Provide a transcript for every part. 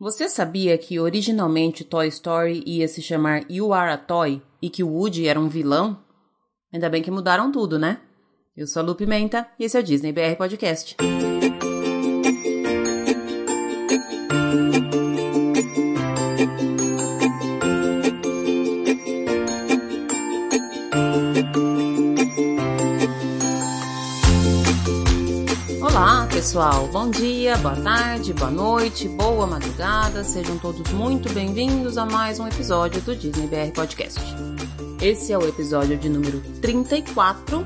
Você sabia que originalmente Toy Story ia se chamar You Are a Toy e que Woody era um vilão? Ainda bem que mudaram tudo, né? Eu sou a Lu Pimenta e esse é o Disney BR Podcast. Pessoal, bom dia, boa tarde, boa noite, boa madrugada, sejam todos muito bem-vindos a mais um episódio do Disney BR Podcast. Esse é o episódio de número 34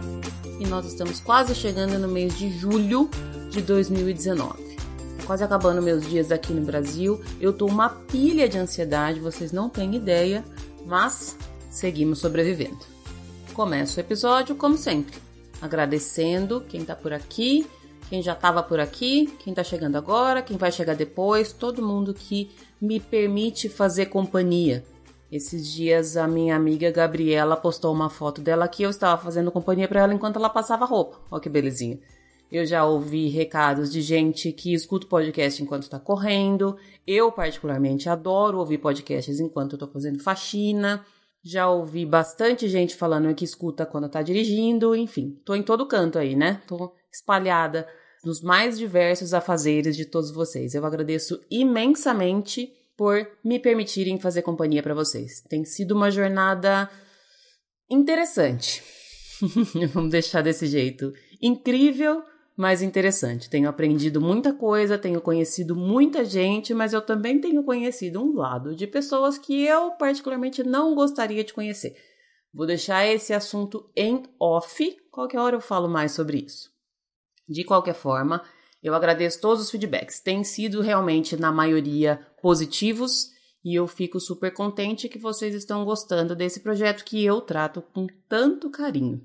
e nós estamos quase chegando no mês de julho de 2019. Tá quase acabando meus dias aqui no Brasil, eu tô uma pilha de ansiedade, vocês não têm ideia, mas seguimos sobrevivendo. Começo o episódio como sempre, agradecendo quem tá por aqui quem já estava por aqui, quem está chegando agora, quem vai chegar depois, todo mundo que me permite fazer companhia. Esses dias a minha amiga Gabriela postou uma foto dela que eu estava fazendo companhia para ela enquanto ela passava roupa. Olha que belezinha. Eu já ouvi recados de gente que escuta o podcast enquanto está correndo. Eu, particularmente, adoro ouvir podcasts enquanto estou fazendo faxina. Já ouvi bastante gente falando que escuta quando está dirigindo. Enfim, tô em todo canto aí, né? Tô espalhada nos mais diversos afazeres de todos vocês. Eu agradeço imensamente por me permitirem fazer companhia para vocês. Tem sido uma jornada interessante. Vamos deixar desse jeito. Incrível, mas interessante. Tenho aprendido muita coisa, tenho conhecido muita gente, mas eu também tenho conhecido um lado de pessoas que eu particularmente não gostaria de conhecer. Vou deixar esse assunto em off, qualquer hora eu falo mais sobre isso. De qualquer forma, eu agradeço todos os feedbacks. Têm sido realmente, na maioria, positivos e eu fico super contente que vocês estão gostando desse projeto que eu trato com tanto carinho.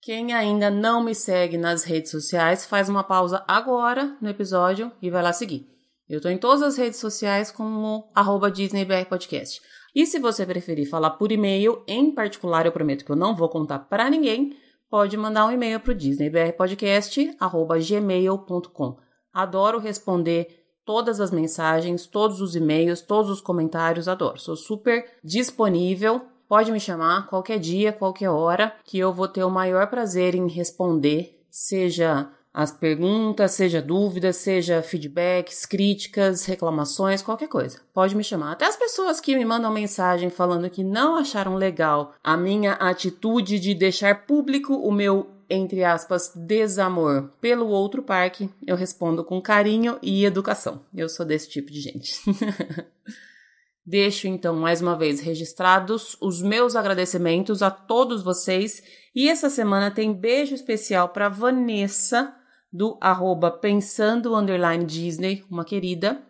Quem ainda não me segue nas redes sociais, faz uma pausa agora no episódio e vai lá seguir. Eu estou em todas as redes sociais como DisneyBRPodcast. E se você preferir falar por e-mail, em particular eu prometo que eu não vou contar para ninguém, pode mandar um e-mail para o disneybrpodcast.gmail.com. Adoro responder todas as mensagens, todos os e-mails, todos os comentários, adoro. Sou super disponível. Pode me chamar qualquer dia, qualquer hora, que eu vou ter o maior prazer em responder, seja as perguntas, seja dúvidas, seja feedbacks, críticas, reclamações, qualquer coisa. Pode me chamar. Até as pessoas que me mandam mensagem falando que não acharam legal a minha atitude de deixar público o meu entre aspas, desamor pelo outro parque, eu respondo com carinho e educação. Eu sou desse tipo de gente. Deixo então mais uma vez registrados os meus agradecimentos a todos vocês e essa semana tem beijo especial para Vanessa do arroba pensando underline Disney, uma querida,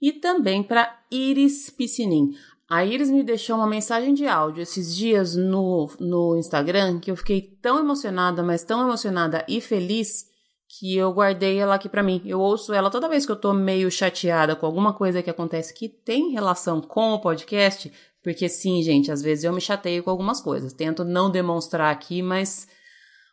e também para Iris Piscinin. A Iris me deixou uma mensagem de áudio esses dias no, no Instagram que eu fiquei tão emocionada, mas tão emocionada e feliz que eu guardei ela aqui para mim. Eu ouço ela toda vez que eu tô meio chateada com alguma coisa que acontece que tem relação com o podcast, porque sim, gente, às vezes eu me chateio com algumas coisas. Tento não demonstrar aqui, mas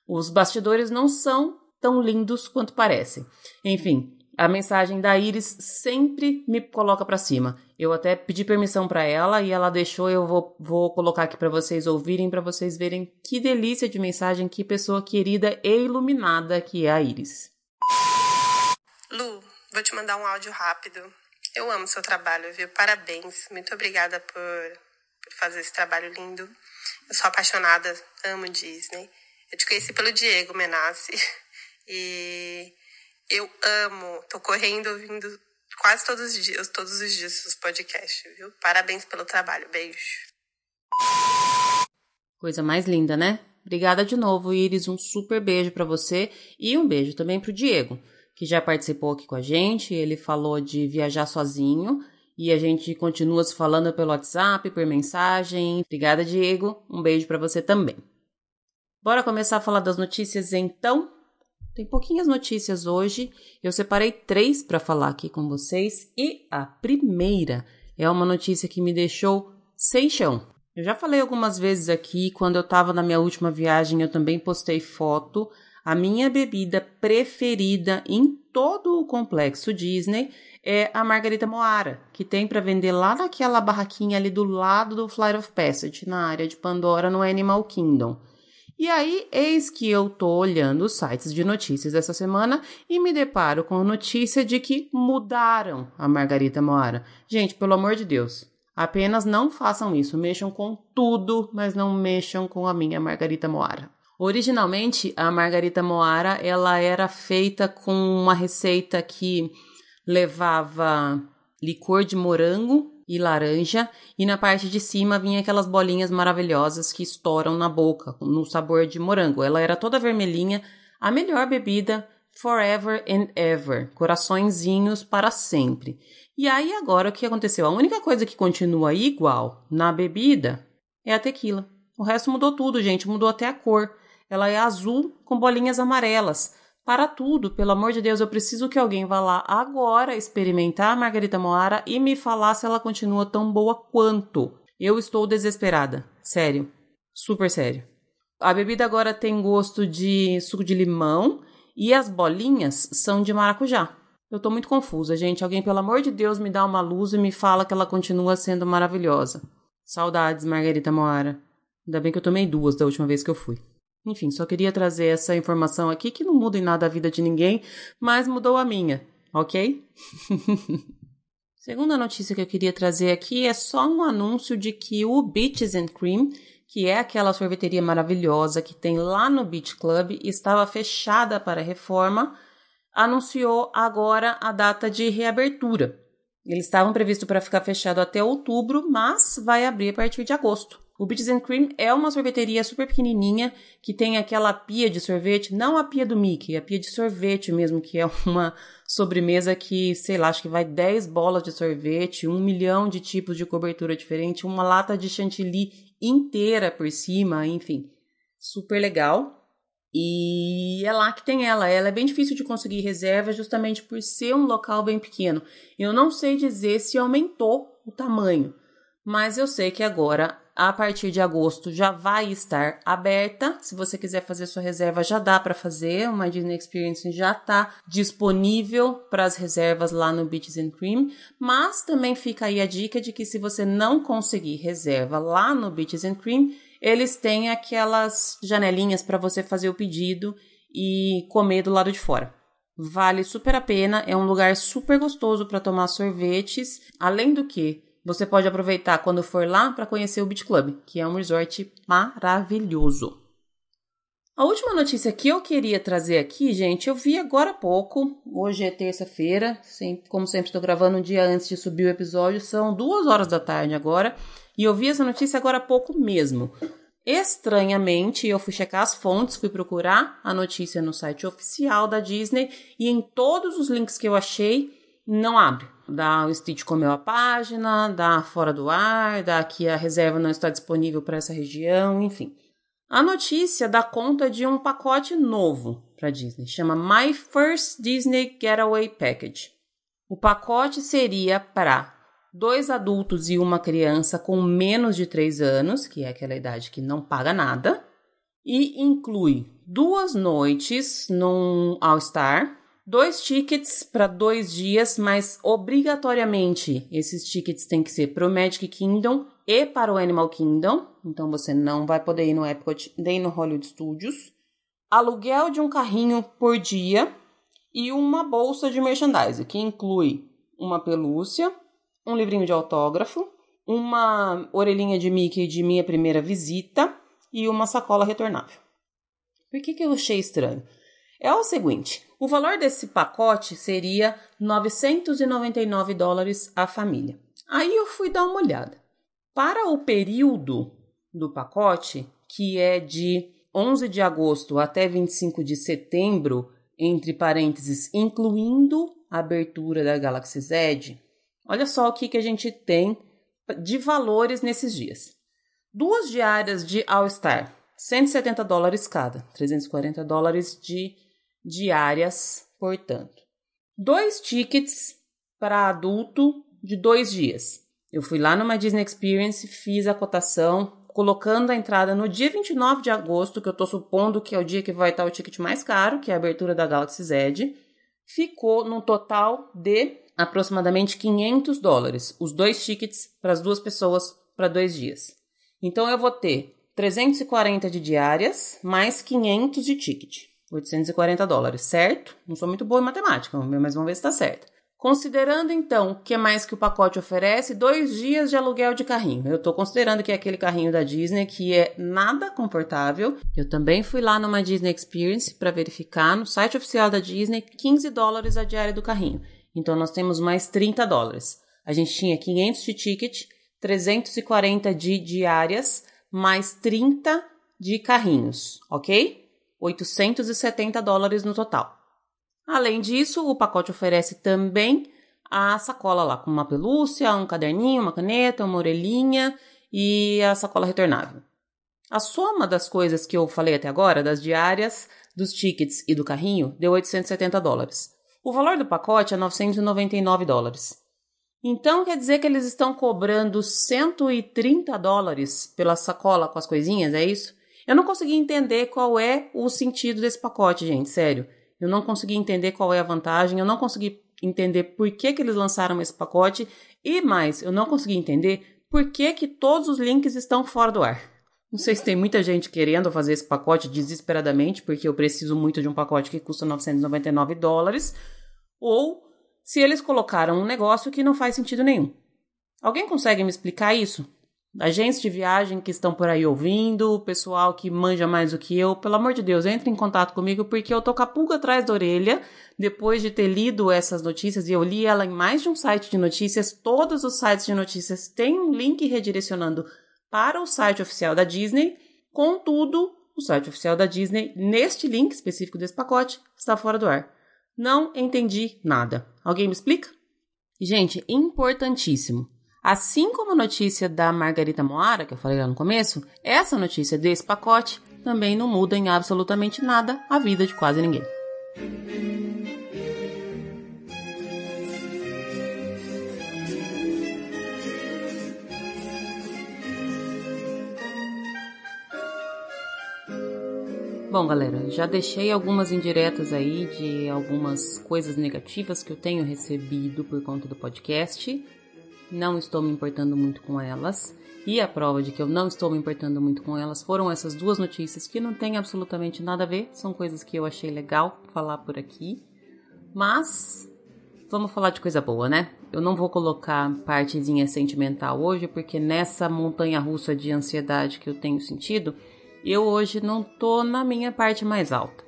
os bastidores não são tão lindos quanto parecem. Enfim, a mensagem da Iris sempre me coloca para cima. Eu até pedi permissão para ela e ela deixou. Eu vou, vou colocar aqui para vocês ouvirem, para vocês verem que delícia de mensagem, que pessoa querida e iluminada que é a Iris. Lu, vou te mandar um áudio rápido. Eu amo seu trabalho, viu? Parabéns. Muito obrigada por, por fazer esse trabalho lindo. Eu sou apaixonada, amo Disney. Eu te conheci pelo Diego Menassi. E eu amo, tô correndo ouvindo quase todos os dias, todos os dias os podcasts, viu? Parabéns pelo trabalho. Beijo. Coisa mais linda, né? Obrigada de novo, Iris. Um super beijo para você e um beijo também pro Diego, que já participou aqui com a gente. Ele falou de viajar sozinho e a gente continua se falando pelo WhatsApp, por mensagem. Obrigada, Diego. Um beijo para você também. Bora começar a falar das notícias então? Tem pouquinhas notícias hoje. Eu separei três para falar aqui com vocês. E a primeira é uma notícia que me deixou sem chão. Eu já falei algumas vezes aqui, quando eu estava na minha última viagem, eu também postei foto. A minha bebida preferida em todo o complexo Disney é a Margarita Moara, que tem para vender lá naquela barraquinha ali do lado do Flight of Passage, na área de Pandora, no Animal Kingdom. E aí, eis que eu tô olhando os sites de notícias essa semana e me deparo com a notícia de que mudaram a Margarita Moara. Gente, pelo amor de Deus, apenas não façam isso. Mexam com tudo, mas não mexam com a minha Margarita Moara. Originalmente, a Margarita Moara, ela era feita com uma receita que levava licor de morango, e laranja, e na parte de cima vinha aquelas bolinhas maravilhosas que estouram na boca, no sabor de morango. Ela era toda vermelhinha, a melhor bebida forever and ever, coraçõezinhos para sempre. E aí agora o que aconteceu? A única coisa que continua igual na bebida é a tequila. O resto mudou tudo, gente, mudou até a cor. Ela é azul com bolinhas amarelas. Para tudo, pelo amor de Deus, eu preciso que alguém vá lá agora experimentar a Margarita Moara e me falar se ela continua tão boa quanto. Eu estou desesperada. Sério. Super sério. A bebida agora tem gosto de suco de limão e as bolinhas são de maracujá. Eu tô muito confusa, gente. Alguém, pelo amor de Deus, me dá uma luz e me fala que ela continua sendo maravilhosa. Saudades, Margarita Moara. Ainda bem que eu tomei duas da última vez que eu fui. Enfim, só queria trazer essa informação aqui que não muda em nada a vida de ninguém, mas mudou a minha, ok? Segunda notícia que eu queria trazer aqui é só um anúncio de que o Beaches and Cream, que é aquela sorveteria maravilhosa que tem lá no Beach Club, estava fechada para reforma, anunciou agora a data de reabertura. Eles estavam previstos para ficar fechado até outubro, mas vai abrir a partir de agosto. O Beaches and Cream é uma sorveteria super pequenininha que tem aquela pia de sorvete, não a pia do Mickey, a pia de sorvete mesmo, que é uma sobremesa que, sei lá, acho que vai 10 bolas de sorvete, um milhão de tipos de cobertura diferente, uma lata de chantilly inteira por cima, enfim, super legal. E é lá que tem ela. Ela é bem difícil de conseguir reserva justamente por ser um local bem pequeno. Eu não sei dizer se aumentou o tamanho, mas eu sei que agora a partir de agosto já vai estar aberta. Se você quiser fazer sua reserva, já dá para fazer. Uma Disney Experience já está disponível para as reservas lá no Beaches and Cream. Mas também fica aí a dica de que se você não conseguir reserva lá no Beaches and Cream, eles têm aquelas janelinhas para você fazer o pedido e comer do lado de fora. Vale super a pena, é um lugar super gostoso para tomar sorvetes. Além do que, você pode aproveitar quando for lá para conhecer o Beach Club, que é um resort maravilhoso. A última notícia que eu queria trazer aqui, gente, eu vi agora há pouco. Hoje é terça-feira, como sempre estou gravando um dia antes de subir o episódio, são duas horas da tarde agora, e eu vi essa notícia agora há pouco mesmo. Estranhamente, eu fui checar as fontes, fui procurar a notícia no site oficial da Disney e em todos os links que eu achei, não abre dá o Stitch comeu a página, dá fora do ar, dá que a reserva não está disponível para essa região, enfim. A notícia dá conta de um pacote novo para Disney, chama My First Disney Getaway Package. O pacote seria para dois adultos e uma criança com menos de 3 anos, que é aquela idade que não paga nada, e inclui duas noites num All Star, Dois tickets para dois dias, mas obrigatoriamente esses tickets têm que ser para o Magic Kingdom e para o Animal Kingdom. Então você não vai poder ir no Epcot nem no Hollywood Studios. Aluguel de um carrinho por dia e uma bolsa de merchandising, que inclui uma pelúcia, um livrinho de autógrafo, uma orelhinha de Mickey de minha primeira visita e uma sacola retornável. Por que, que eu achei estranho? É o seguinte: o valor desse pacote seria 999 dólares a família. Aí eu fui dar uma olhada. Para o período do pacote, que é de 11 de agosto até 25 de setembro, entre parênteses, incluindo a abertura da Galaxy Z, olha só o que, que a gente tem de valores nesses dias. Duas diárias de All Star, 170 dólares cada, 340 dólares de diárias, portanto. Dois tickets para adulto de dois dias. Eu fui lá numa Disney Experience, fiz a cotação, colocando a entrada no dia 29 de agosto, que eu tô supondo que é o dia que vai estar o ticket mais caro, que é a abertura da Galaxy Z, ficou num total de aproximadamente 500 dólares, os dois tickets para as duas pessoas para dois dias. Então eu vou ter 340 de diárias mais 500 de ticket, 840 dólares, certo? Não sou muito boa em matemática, mas vamos ver se está certo. Considerando então o que mais que o pacote oferece, dois dias de aluguel de carrinho. Eu estou considerando que é aquele carrinho da Disney que é nada confortável. Eu também fui lá numa Disney Experience para verificar no site oficial da Disney 15 dólares a diária do carrinho. Então nós temos mais 30 dólares. A gente tinha 500 de ticket, 340 de diárias, mais 30 de carrinhos, ok? 870 dólares no total. Além disso, o pacote oferece também a sacola lá com uma pelúcia, um caderninho, uma caneta, uma orelhinha e a sacola retornável. A soma das coisas que eu falei até agora, das diárias, dos tickets e do carrinho, deu 870 dólares. O valor do pacote é 999 dólares. Então quer dizer que eles estão cobrando 130 dólares pela sacola com as coisinhas, é isso? Eu não consegui entender qual é o sentido desse pacote, gente, sério. Eu não consegui entender qual é a vantagem, eu não consegui entender por que, que eles lançaram esse pacote e mais, eu não consegui entender por que, que todos os links estão fora do ar. Não sei se tem muita gente querendo fazer esse pacote desesperadamente, porque eu preciso muito de um pacote que custa 999 dólares, ou se eles colocaram um negócio que não faz sentido nenhum. Alguém consegue me explicar isso? Agentes de viagem que estão por aí ouvindo, o pessoal que manja mais do que eu, pelo amor de Deus, entre em contato comigo porque eu tô com a pulga atrás da orelha depois de ter lido essas notícias e eu li ela em mais de um site de notícias. Todos os sites de notícias têm um link redirecionando para o site oficial da Disney. Contudo, o site oficial da Disney, neste link específico desse pacote, está fora do ar. Não entendi nada. Alguém me explica? Gente, importantíssimo. Assim como a notícia da Margarita Moara, que eu falei lá no começo, essa notícia desse pacote também não muda em absolutamente nada a vida de quase ninguém. Bom, galera, já deixei algumas indiretas aí de algumas coisas negativas que eu tenho recebido por conta do podcast não estou me importando muito com elas. E a prova de que eu não estou me importando muito com elas foram essas duas notícias que não têm absolutamente nada a ver, são coisas que eu achei legal falar por aqui. Mas vamos falar de coisa boa, né? Eu não vou colocar partezinha sentimental hoje, porque nessa montanha russa de ansiedade que eu tenho sentido, eu hoje não tô na minha parte mais alta.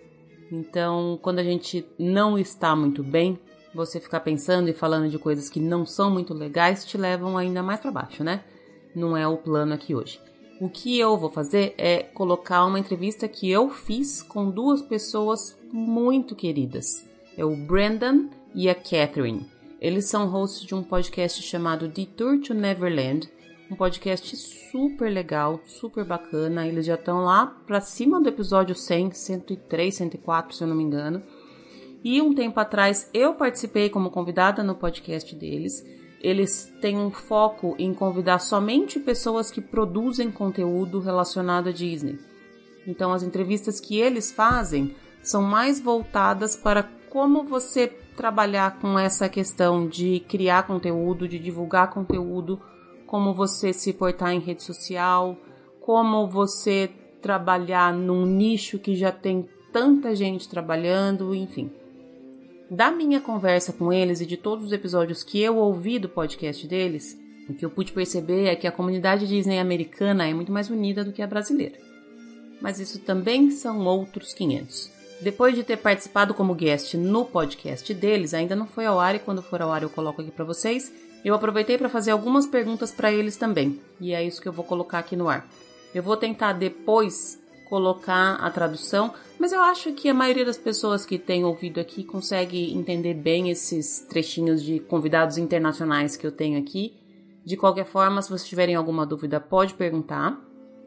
Então, quando a gente não está muito bem, você ficar pensando e falando de coisas que não são muito legais te levam ainda mais para baixo, né? Não é o plano aqui hoje. O que eu vou fazer é colocar uma entrevista que eu fiz com duas pessoas muito queridas. É o Brandon e a Catherine. Eles são hosts de um podcast chamado Detour to Neverland, um podcast super legal, super bacana. Eles já estão lá para cima do episódio 100, 103, 104, se eu não me engano. E um tempo atrás eu participei como convidada no podcast deles. Eles têm um foco em convidar somente pessoas que produzem conteúdo relacionado à Disney. Então, as entrevistas que eles fazem são mais voltadas para como você trabalhar com essa questão de criar conteúdo, de divulgar conteúdo, como você se portar em rede social, como você trabalhar num nicho que já tem tanta gente trabalhando, enfim. Da minha conversa com eles e de todos os episódios que eu ouvi do podcast deles, o que eu pude perceber é que a comunidade Disney americana é muito mais unida do que a brasileira. Mas isso também são outros 500. Depois de ter participado como guest no podcast deles, ainda não foi ao ar e quando for ao ar eu coloco aqui para vocês. Eu aproveitei para fazer algumas perguntas para eles também, e é isso que eu vou colocar aqui no ar. Eu vou tentar depois colocar a tradução, mas eu acho que a maioria das pessoas que tem ouvido aqui consegue entender bem esses trechinhos de convidados internacionais que eu tenho aqui. De qualquer forma, se vocês tiverem alguma dúvida, pode perguntar.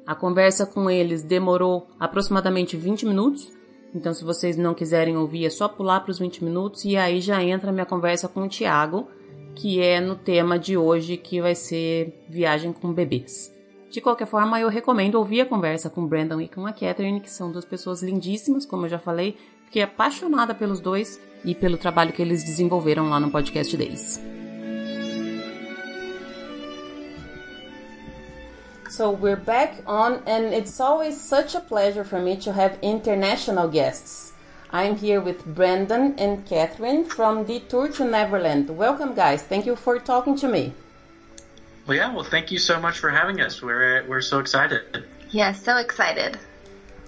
A conversa com eles demorou aproximadamente 20 minutos, então se vocês não quiserem ouvir, é só pular para os 20 minutos e aí já entra minha conversa com o Tiago, que é no tema de hoje, que vai ser viagem com bebês. De qualquer forma, eu recomendo ouvir a conversa com o Brandon e com a Catherine, que são duas pessoas lindíssimas, como eu já falei. Fiquei apaixonada pelos dois e pelo trabalho que eles desenvolveram lá no podcast deles. So we're back on, and it's always such a pleasure for me to have international guests. I'm here with Brandon and Catherine from Detour to Neverland. Welcome, guys. Thank you for talking to me. Well, yeah. Well, thank you so much for having us. We're we're so excited. Yeah, so excited.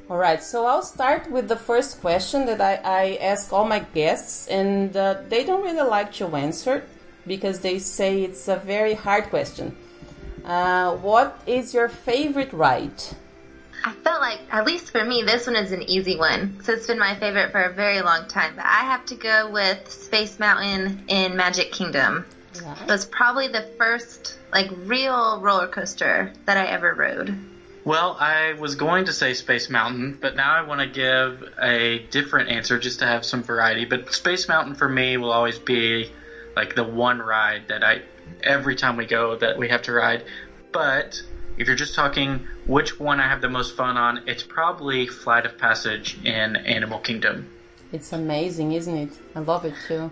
All right. So I'll start with the first question that I, I ask all my guests, and uh, they don't really like to answer because they say it's a very hard question. Uh, what is your favorite ride? I felt like, at least for me, this one is an easy one. So it's been my favorite for a very long time. But I have to go with Space Mountain in Magic Kingdom. It was probably the first like real roller coaster that I ever rode. Well, I was going to say Space Mountain, but now I want to give a different answer just to have some variety. But Space Mountain for me will always be like the one ride that I every time we go that we have to ride. But if you're just talking which one I have the most fun on, it's probably Flight of Passage in Animal Kingdom. It's amazing, isn't it? I love it too.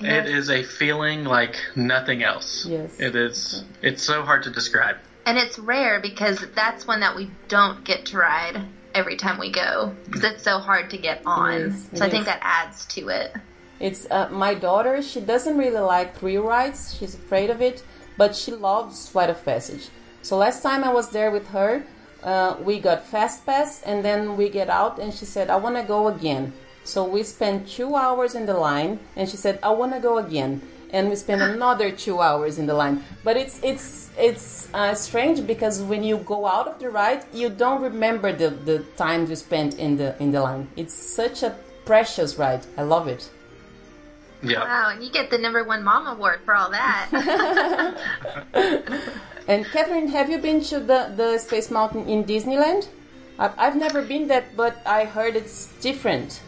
It is a feeling like nothing else. Yes. It is. It's so hard to describe. And it's rare because that's one that we don't get to ride every time we go because it's so hard to get on. is, it so I think is. that adds to it. It's uh, my daughter. She doesn't really like thrill rides. She's afraid of it, but she loves Flight of Passage. So last time I was there with her, uh, we got fast pass, and then we get out, and she said, "I want to go again." So we spent two hours in the line, and she said, "I want to go again." And we spent another two hours in the line. But it's it's it's uh, strange because when you go out of the ride, you don't remember the the time you spent in the in the line. It's such a precious ride. I love it. Yeah. Wow, and you get the number one mom award for all that. And Catherine, have you been to the, the Space Mountain in Disneyland? I've, I've never been that, but I heard it's different.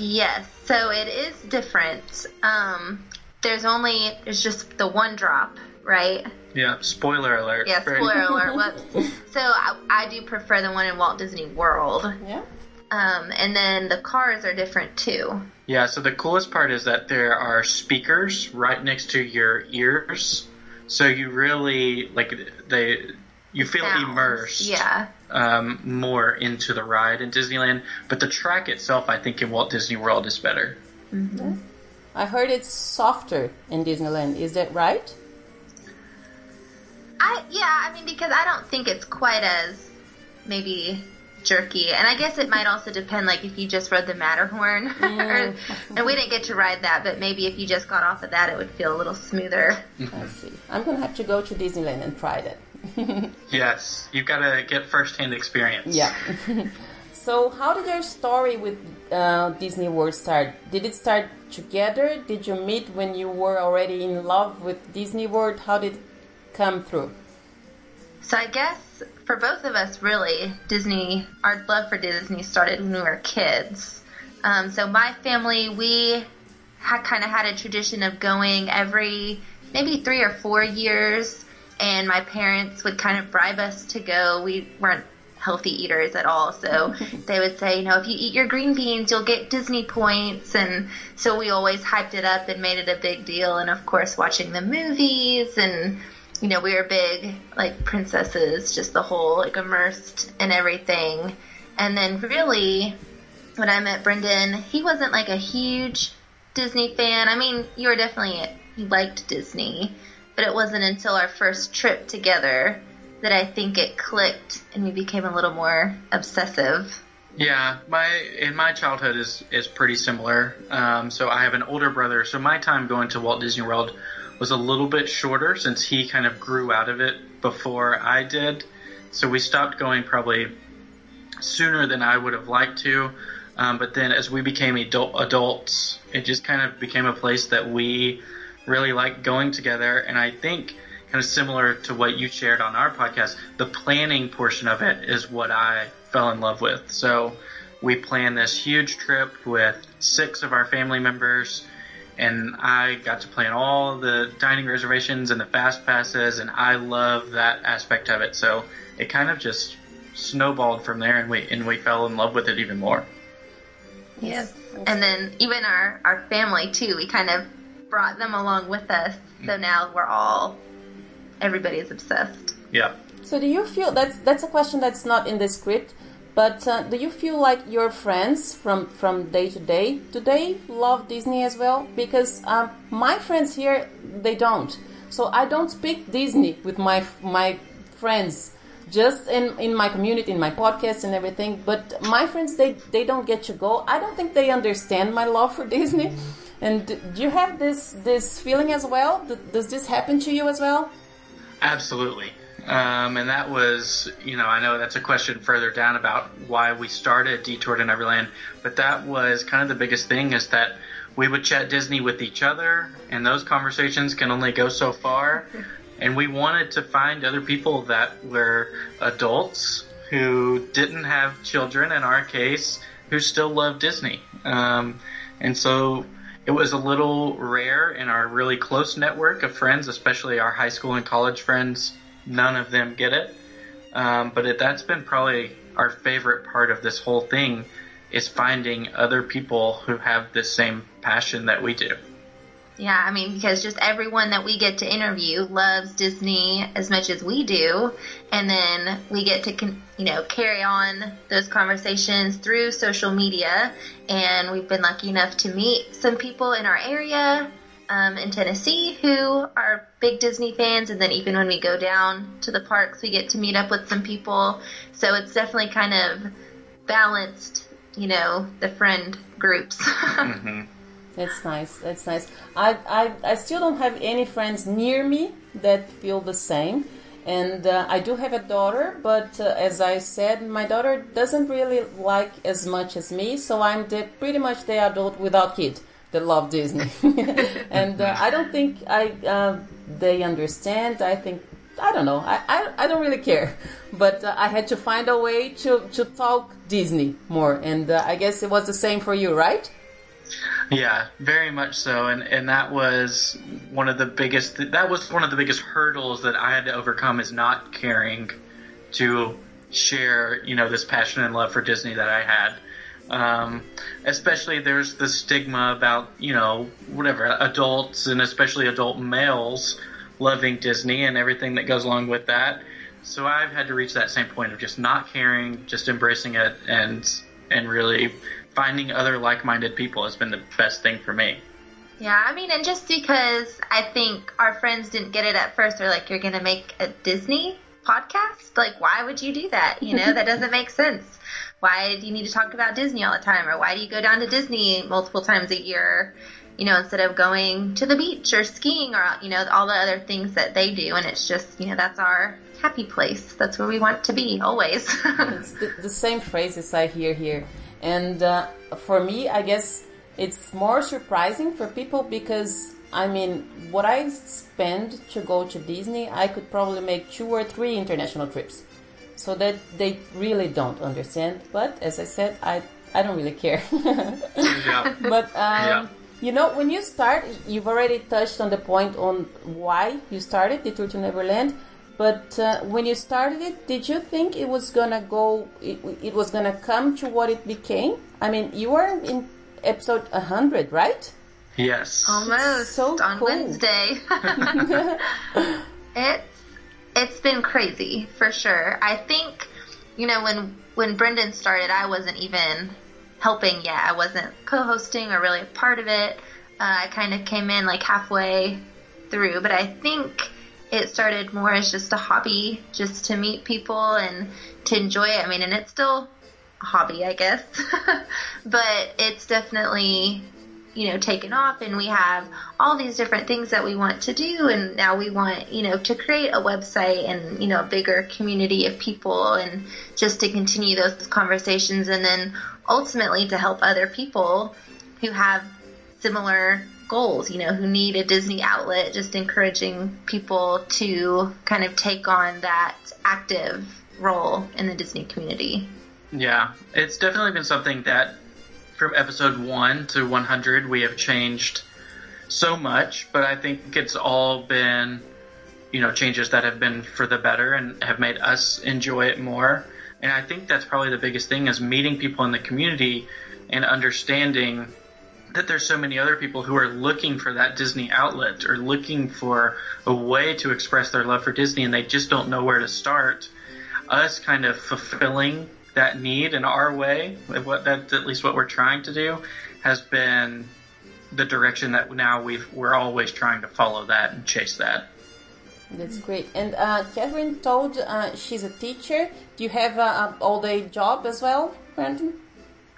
Yes, so it is different. Um, there's only there's just the one drop, right? Yeah. Spoiler alert. Yeah, Very- spoiler alert. Whoops. So I, I do prefer the one in Walt Disney World. Yeah. Um, and then the cars are different too. Yeah, so the coolest part is that there are speakers right next to your ears. So you really like they you feel Sounds. immersed Yeah. um, more into the ride in Disneyland, but the track itself I think in Walt Disney World is better. I heard it's softer in Disneyland. Is that right? I yeah, I mean because I don't think it's quite as maybe jerky, and I guess it might also depend like if you just rode the Matterhorn, or, and we didn't get to ride that, but maybe if you just got off of that, it would feel a little smoother. I see. I'm gonna have to go to Disneyland and try that. Yes, you've got to get firsthand experience. Yeah. so, how did your story with uh, Disney World start? Did it start together? Did you meet when you were already in love with Disney World? How did it come through? So I guess for both of us, really, Disney, our love for Disney started when we were kids. Um, so my family, we had kind of had a tradition of going every maybe three or four years, and my parents would kind of bribe us to go. We weren't healthy eaters at all, so they would say, you know, if you eat your green beans, you'll get Disney points, and so we always hyped it up and made it a big deal. And of course, watching the movies and you know, we were big, like princesses, just the whole, like immersed in everything. And then really, when I met Brendan, he wasn't like a huge Disney fan. I mean, you were definitely, he liked Disney, but it wasn't until our first trip together that I think it clicked and we became a little more obsessive. Yeah, my in my childhood is is pretty similar. Um, so I have an older brother. So my time going to Walt Disney World was a little bit shorter since he kind of grew out of it before I did. So we stopped going probably sooner than I would have liked to. Um, but then as we became adult, adults, it just kind of became a place that we really like going together. And I think kind of similar to what you shared on our podcast, the planning portion of it is what I fell in love with. So we planned this huge trip with six of our family members and I got to plan all the dining reservations and the fast passes, and I love that aspect of it. So it kind of just snowballed from there, and we and we fell in love with it even more. Yes, and then even our our family too. We kind of brought them along with us, so now we're all everybody's obsessed. Yeah. So do you feel that's that's a question that's not in the script, but uh, do you feel like your friends from from day to day do they love Disney as well? Because um, my friends here they don't. So I don't speak Disney with my my friends just in, in my community, in my podcast and everything. But my friends, they, they don't get to go. I don't think they understand my love for Disney. And do you have this, this feeling as well? Does this happen to you as well? Absolutely. Um, and that was, you know, I know that's a question further down about why we started Detour to Neverland, but that was kind of the biggest thing is that we would chat Disney with each other, and those conversations can only go so far. And we wanted to find other people that were adults who didn't have children, in our case, who still love Disney. Um, and so it was a little rare in our really close network of friends, especially our high school and college friends. None of them get it. Um, but it, that's been probably our favorite part of this whole thing is finding other people who have the same passion that we do. Yeah, I mean, because just everyone that we get to interview loves Disney as much as we do, and then we get to, you know, carry on those conversations through social media. And we've been lucky enough to meet some people in our area um, in Tennessee who are big Disney fans, and then even when we go down to the parks, we get to meet up with some people. So it's definitely kind of balanced, you know, the friend groups. mm-hmm. That's nice. That's nice. I, I, I still don't have any friends near me that feel the same. And uh, I do have a daughter, but uh, as I said, my daughter doesn't really like as much as me, so I'm the, pretty much the adult without kid that love Disney. and uh, I don't think I uh, they understand. I think I don't know. I, I, I don't really care, but uh, I had to find a way to to talk Disney more, and uh, I guess it was the same for you, right? Yeah, very much so, and and that was one of the biggest. That was one of the biggest hurdles that I had to overcome is not caring to share, you know, this passion and love for Disney that I had. Um, especially there's the stigma about you know whatever adults and especially adult males loving Disney and everything that goes along with that. So I've had to reach that same point of just not caring, just embracing it, and and really finding other like-minded people has been the best thing for me. Yeah, I mean, and just because I think our friends didn't get it at first, they're like, "You're gonna make a Disney podcast? Like, why would you do that? You know, that doesn't make sense. Why do you need to talk about Disney all the time, or why do you go down to Disney multiple times a year?" You know, instead of going to the beach or skiing or, you know, all the other things that they do. And it's just, you know, that's our happy place. That's where we want to be always. it's the, the same phrases I hear here. And uh, for me, I guess it's more surprising for people because I mean, what I spend to go to Disney, I could probably make two or three international trips. So that they really don't understand. But as I said, I I don't really care. yeah. But um, Yeah. you know, when you start, you've already touched on the point on why you started the tour to Neverland. But uh, when you started it, did you think it was gonna go? It, it was gonna come to what it became? I mean, you were in episode hundred, right? Yes. Almost So on cool. Wednesday. it's it's been crazy for sure. I think you know when when Brendan started, I wasn't even helping yet. I wasn't co-hosting or really a part of it. Uh, I kind of came in like halfway through, but I think it started more as just a hobby, just to meet people and to enjoy it. I mean, and it's still a hobby, I guess, but it's definitely you know taken off and we have all these different things that we want to do and now we want you know to create a website and you know a bigger community of people and just to continue those conversations and then ultimately to help other people who have similar goals you know who need a disney outlet just encouraging people to kind of take on that active role in the disney community Yeah, it's definitely been something that from episode 1 to 100 we have changed so much, but I think it's all been, you know, changes that have been for the better and have made us enjoy it more. And I think that's probably the biggest thing is meeting people in the community and understanding that there's so many other people who are looking for that Disney outlet or looking for a way to express their love for Disney and they just don't know where to start. Us kind of fulfilling that need in our way, what that's at least what we're trying to do, has been the direction that now we've we're always trying to follow that and chase that. That's great. And uh, Catherine told uh, she's a teacher. Do you have a, all day job as well, Brandon?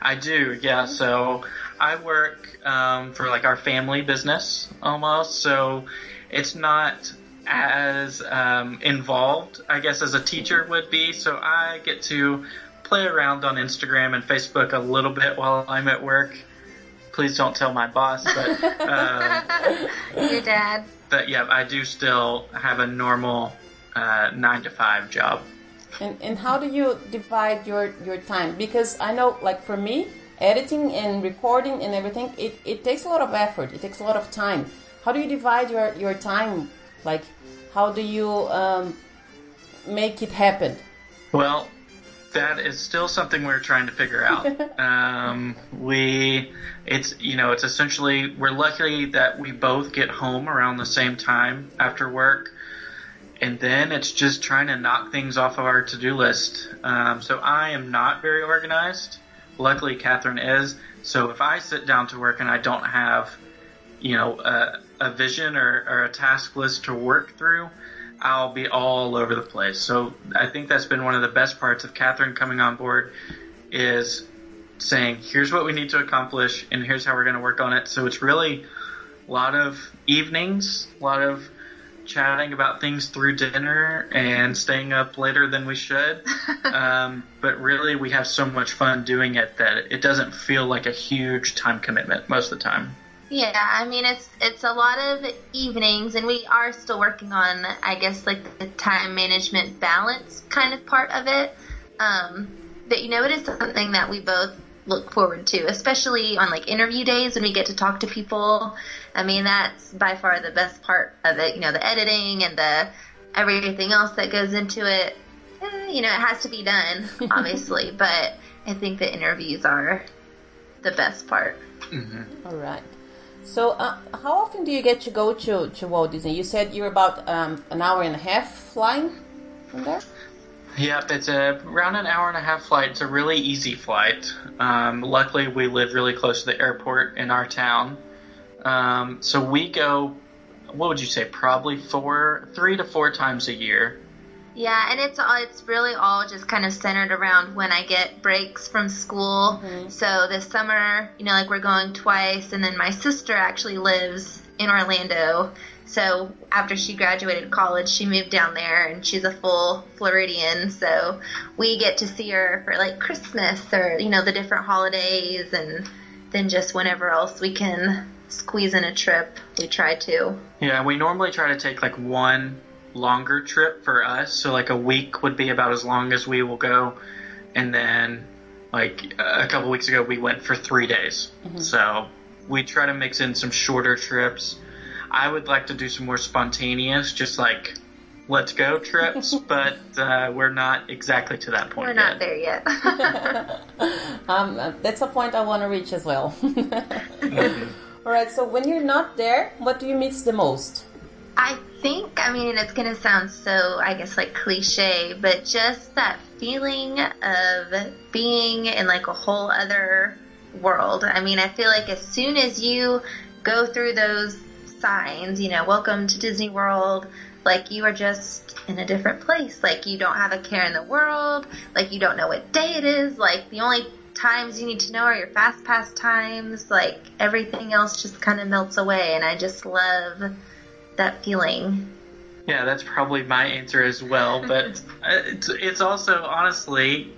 I do, yeah. So I work um, for like our family business almost. So it's not as um, involved, I guess, as a teacher would be. So I get to play around on Instagram and Facebook a little bit while I'm at work. Please don't tell my boss, but um, Your dad. but yeah, I do still have a normal uh, nine to five job. And, and how do you divide your, your time? Because I know, like for me, editing and recording and everything, it, it takes a lot of effort. It takes a lot of time. How do you divide your, your time? Like, how do you um, make it happen? Well, that is still something we're trying to figure out. um, we, it's you know, it's essentially we're lucky that we both get home around the same time after work, and then it's just trying to knock things off of our to-do list. Um, so I am not very organized. Luckily, Catherine is. So if I sit down to work and I don't have, you know, a, a vision or, or a task list to work through, I'll be all over the place. So I think that's been one of the best parts of Catherine coming on board is saying, here's what we need to accomplish and here's how we're going to work on it. So it's really a lot of evenings, a lot of chatting about things through dinner and staying up later than we should. um, but really, we have so much fun doing it that it doesn't feel like a huge time commitment most of the time. Yeah, I mean it's it's a lot of evenings, and we are still working on, I guess, like the time management balance kind of part of it. Um, but you know, it is something that we both look forward to, especially on like interview days when we get to talk to people. I mean, that's by far the best part of it. You know, the editing and the everything else that goes into it. Eh, you know, it has to be done, obviously, but I think the interviews are the best part. All right. So, uh, how often do you get to go to, to Walt Disney? You said you're about um, an hour and a half flying from there? Yep, it's a around an hour and a half flight. It's a really easy flight. Um, luckily, we live really close to the airport in our town, um, so we go. What would you say? Probably four, three to four times a year. Yeah, and it's all it's really all just kind of centered around when I get breaks from school. So this summer, you know, like we're going twice, and then my sister actually lives in Orlando. So after she graduated college, she moved down there, and she's a full Floridian. So we get to see her for like Christmas or you know the different holidays, and then just whenever else we can squeeze in a trip, we try to. Yeah, we normally try to take like one longer trip for us. So like a week would be about as long as we will go, and then like a couple weeks ago we went for three days. Mm-hmm. So we try to mix in some shorter trips. I would like to do some more spontaneous, just like let's go trips, but uh, we're not exactly to that point We're yet. not there yet. Um, that's a point I want to reach as well. All right. So, when you're not there, what do you miss the most? I think, I mean, it's going to sound so, I guess, like cliche, but just that feeling of being in like a whole other world. I mean, I feel like as soon as you go through those signs, you know, welcome to Disney World, like you are just in a different place. Like you don't have a care in the world. Like you don't know what day it is. Like the only times you need to know are your fast pass times. Like everything else just kind of melts away. And I just love that feeling. Yeah, that's probably my answer as well. But it's it's also honestly,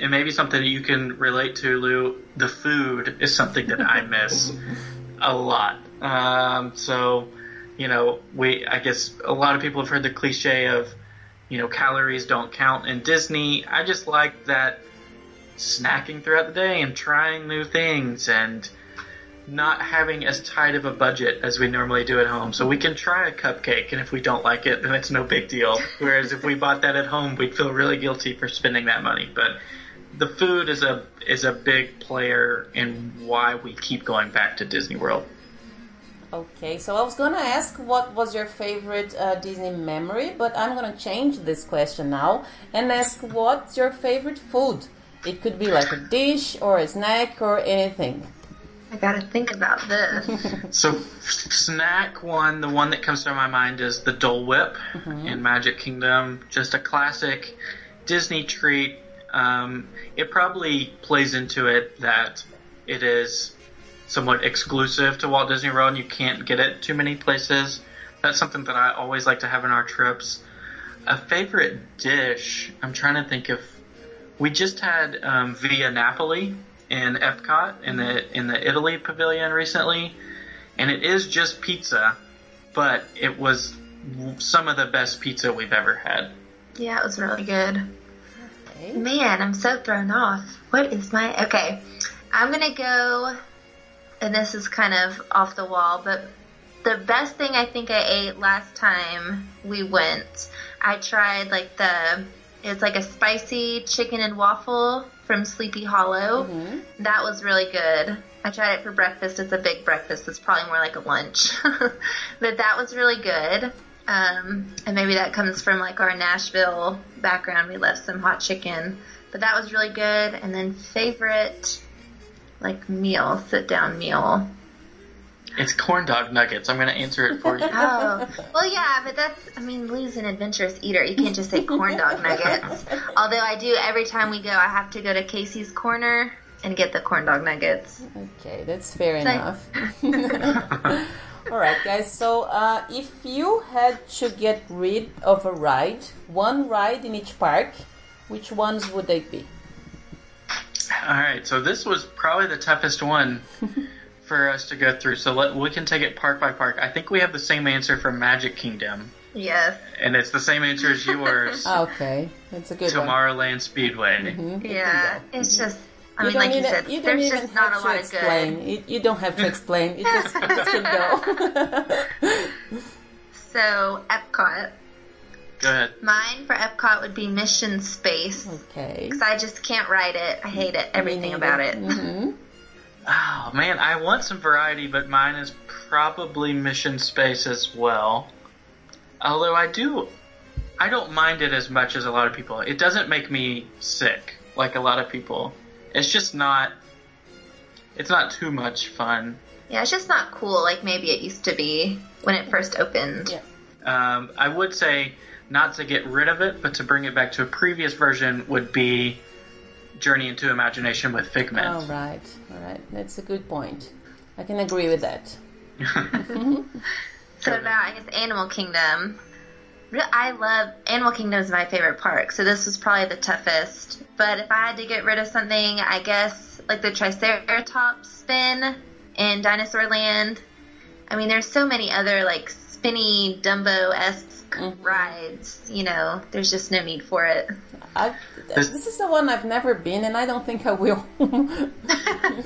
it may be something that you can relate to, Lou. The food is something that I miss a lot. Um, so, you know, we I guess a lot of people have heard the cliche of, you know, calories don't count in Disney. I just like that snacking throughout the day and trying new things and not having as tight of a budget as we normally do at home. So we can try a cupcake, and if we don't like it, then it's no big deal. Whereas if we bought that at home, we'd feel really guilty for spending that money. But the food is a is a big player in why we keep going back to Disney World. Okay, so I was gonna ask what was your favorite uh, Disney memory, but I'm gonna change this question now and ask what's your favorite food. It could be like a dish or a snack or anything. I gotta think about this. So snack one, the one that comes to my mind is the Dole Whip in Magic Kingdom. Just a classic Disney treat. Um, it probably plays into it that it is somewhat exclusive to Walt Disney World and you can't get it too many places. That's something that I always like to have in our trips. A favorite dish, I'm trying to think of. We just had um, Via Napoli in Epcot in the in the Italy pavilion recently, and it is just pizza, but it was some of the best pizza we've ever had. yeah, it was really good. Okay. Man, I'm so thrown off. What is my okay? I'm gonna go, and this is kind of off the wall, but the best thing I think I ate last time we went, I tried like the it's like a spicy chicken and waffle from Sleepy Hollow. That was really good. I tried it for breakfast. It's a big breakfast. It's probably more like a lunch, but that was really good. Um, and maybe that comes from like our Nashville background. We left some hot chicken, but that was really good. And then favorite, like meal, sit down meal. It's corn dog nuggets. I'm going to answer it for you. Oh, well, yeah, but that's, I mean, Lou's an adventurous eater. You can't just say corn dog nuggets. Although I do, every time we go, I have to go to Casey's Corner and get the corn dog nuggets. Okay, that's fair Thank- enough. All right, guys. So, uh, if you had to get rid of a ride, one ride in each park, which ones would they be? All right, so this was probably the toughest one for us to go through. So let, we can take it park by park. I think we have the same answer for Magic Kingdom, Yes. and it's the same answer as yours. Okay, that's a good one. Tomorrowland Speedway. Mhm, Yeah. can go. It's just, I You mean, like you even- said, you don't there's even just not a have to lot of explain. good. You, you don't have to explain. You just, you just go. So, Epcot. Go ahead. Mine for Epcot would be Mission Space. okay. Because I just can't ride it. I hate it. Everything about it. hmm Oh man, I want some variety, but mine is probably Mission Space as well. Although I do, I don't mind it as much as a lot of people. It doesn't make me sick like a lot of people. It's just not. It's not too much fun. Yeah, it's just not cool like maybe it used to be when it first opened. Yeah. Um, I would say not to get rid of it, but to bring it back to a previous version would be Journey into Imagination with Figment. All right, all right. That's a good point. I can agree with that. So about I guess Animal Kingdom. I love Animal Kingdom is my favorite park, so this was probably the toughest. But if I had to get rid of something, I guess like the Triceratops spin in Dinosaur Land. I mean, there's so many other like spinny Dumbo esque Mhm. rides. You know, there's just no need for it. I, This- this is the one I've never been, and I don't think I will.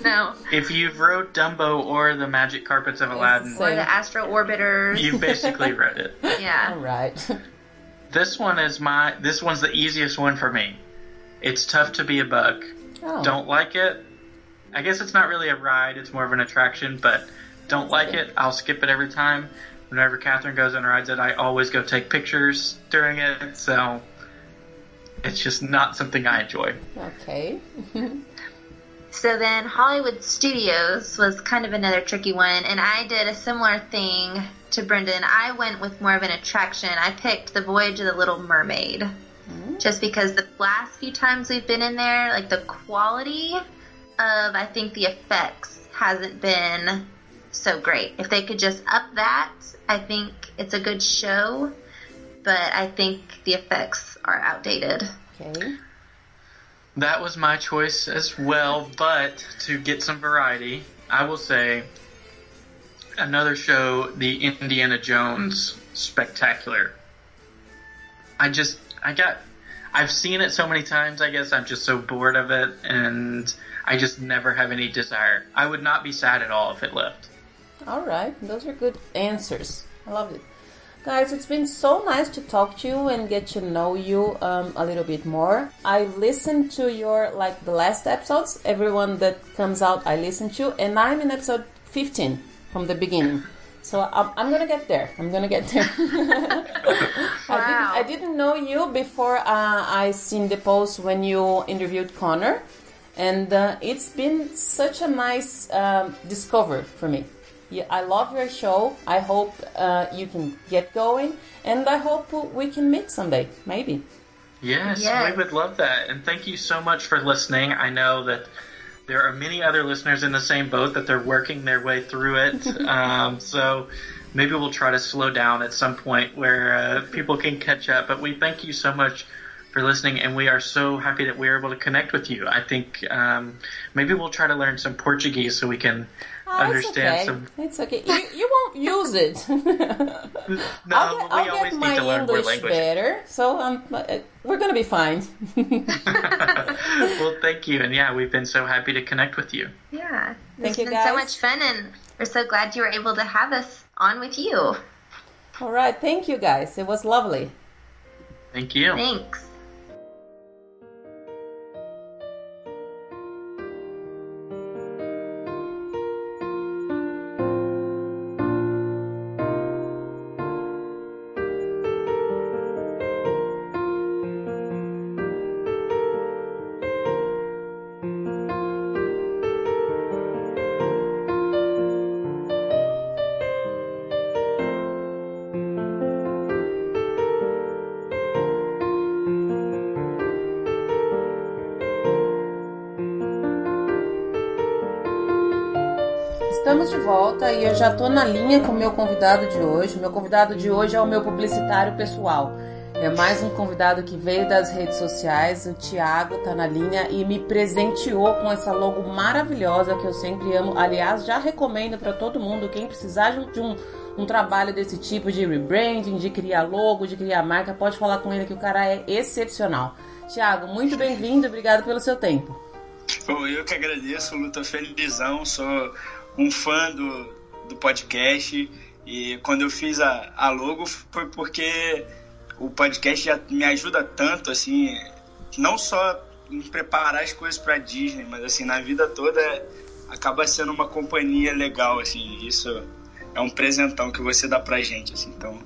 no, if you've rode Dumbo or the Magic Carpets of Aladdin, or the Astro Orbiters. you've basically read it. yeah, right. This one is my. This one's the easiest one for me. It's tough to be a bug. Oh. Don't like it. I guess it's not really a ride. It's more of an attraction, but don't like it. I'll skip it every time. Whenever Catherine goes and rides it, I always go take pictures during it. So it's just not something I enjoy. Okay. So then Hollywood Studios was kind of another tricky one, and I did a similar thing to Brendan. I went with more of an attraction. I picked The Voyage of the Little Mermaid. Mm. Just because the last few times we've been in there, like the quality of, I think, the effects hasn't been so great. If they could just up that, I think it's a good show, but I think the effects are outdated. Okay. That was my choice as well, but to get some variety, I will say another show, the Indiana Jones Spectacular. I just, I got, I've seen it so many times. I guess I'm just so bored of it, and I just never have any desire. I would not be sad at all if it left. All right, those are good answers. I love it. Guys, it's been so nice to talk to you and get to know you um, a little bit more. I listened to your, like, the last episodes. Everyone that comes out, I listen to. And I'm in episode 15 from the beginning. So I'm, I'm gonna get there. I'm gonna get there. I, didn't, I didn't know you before uh, I seen the post when you interviewed Connor. And uh, it's been such a nice um, discovery for me. Yeah, I love your show. I hope uh, you can get going, and I hope we can meet someday, maybe. Yes, yes, we would love that. And thank you so much for listening. I know that there are many other listeners in the same boat that they're working their way through it. um, so maybe we'll try to slow down at some point where uh, people can catch up. But we thank you so much for listening, and we are so happy that we are able to connect with you. I think um, maybe we'll try to learn some Portuguese so we can Oh, understand it's okay. some. It's okay. You, you won't use it. no, I'll get, I'll get my English better, so um, we're gonna be fine. well, thank you, and yeah, we've been so happy to connect with you. Yeah, thank it's you, been guys. so much fun, and we're so glad you were able to have us on with you. All right, thank you, guys. It was lovely. Thank you. Thanks. Volta e eu já estou na linha com o meu convidado de hoje. Meu convidado de hoje é o meu publicitário pessoal. É mais um convidado que veio das redes sociais. O Thiago está na linha e me presenteou com essa logo maravilhosa que eu sempre amo. Aliás, já recomendo para todo mundo quem precisar de um, um trabalho desse tipo de rebranding, de criar logo, de criar marca, pode falar com ele que o cara é excepcional. Thiago, muito bem-vindo, obrigado pelo seu tempo. Bom, eu que agradeço, Luta, felizão, sou um fã do, do podcast. E quando eu fiz a, a logo foi porque o podcast já me ajuda tanto, assim, não só em preparar as coisas para Disney, mas assim, na vida toda acaba sendo uma companhia legal, assim, isso é um presentão que você dá pra gente, assim, então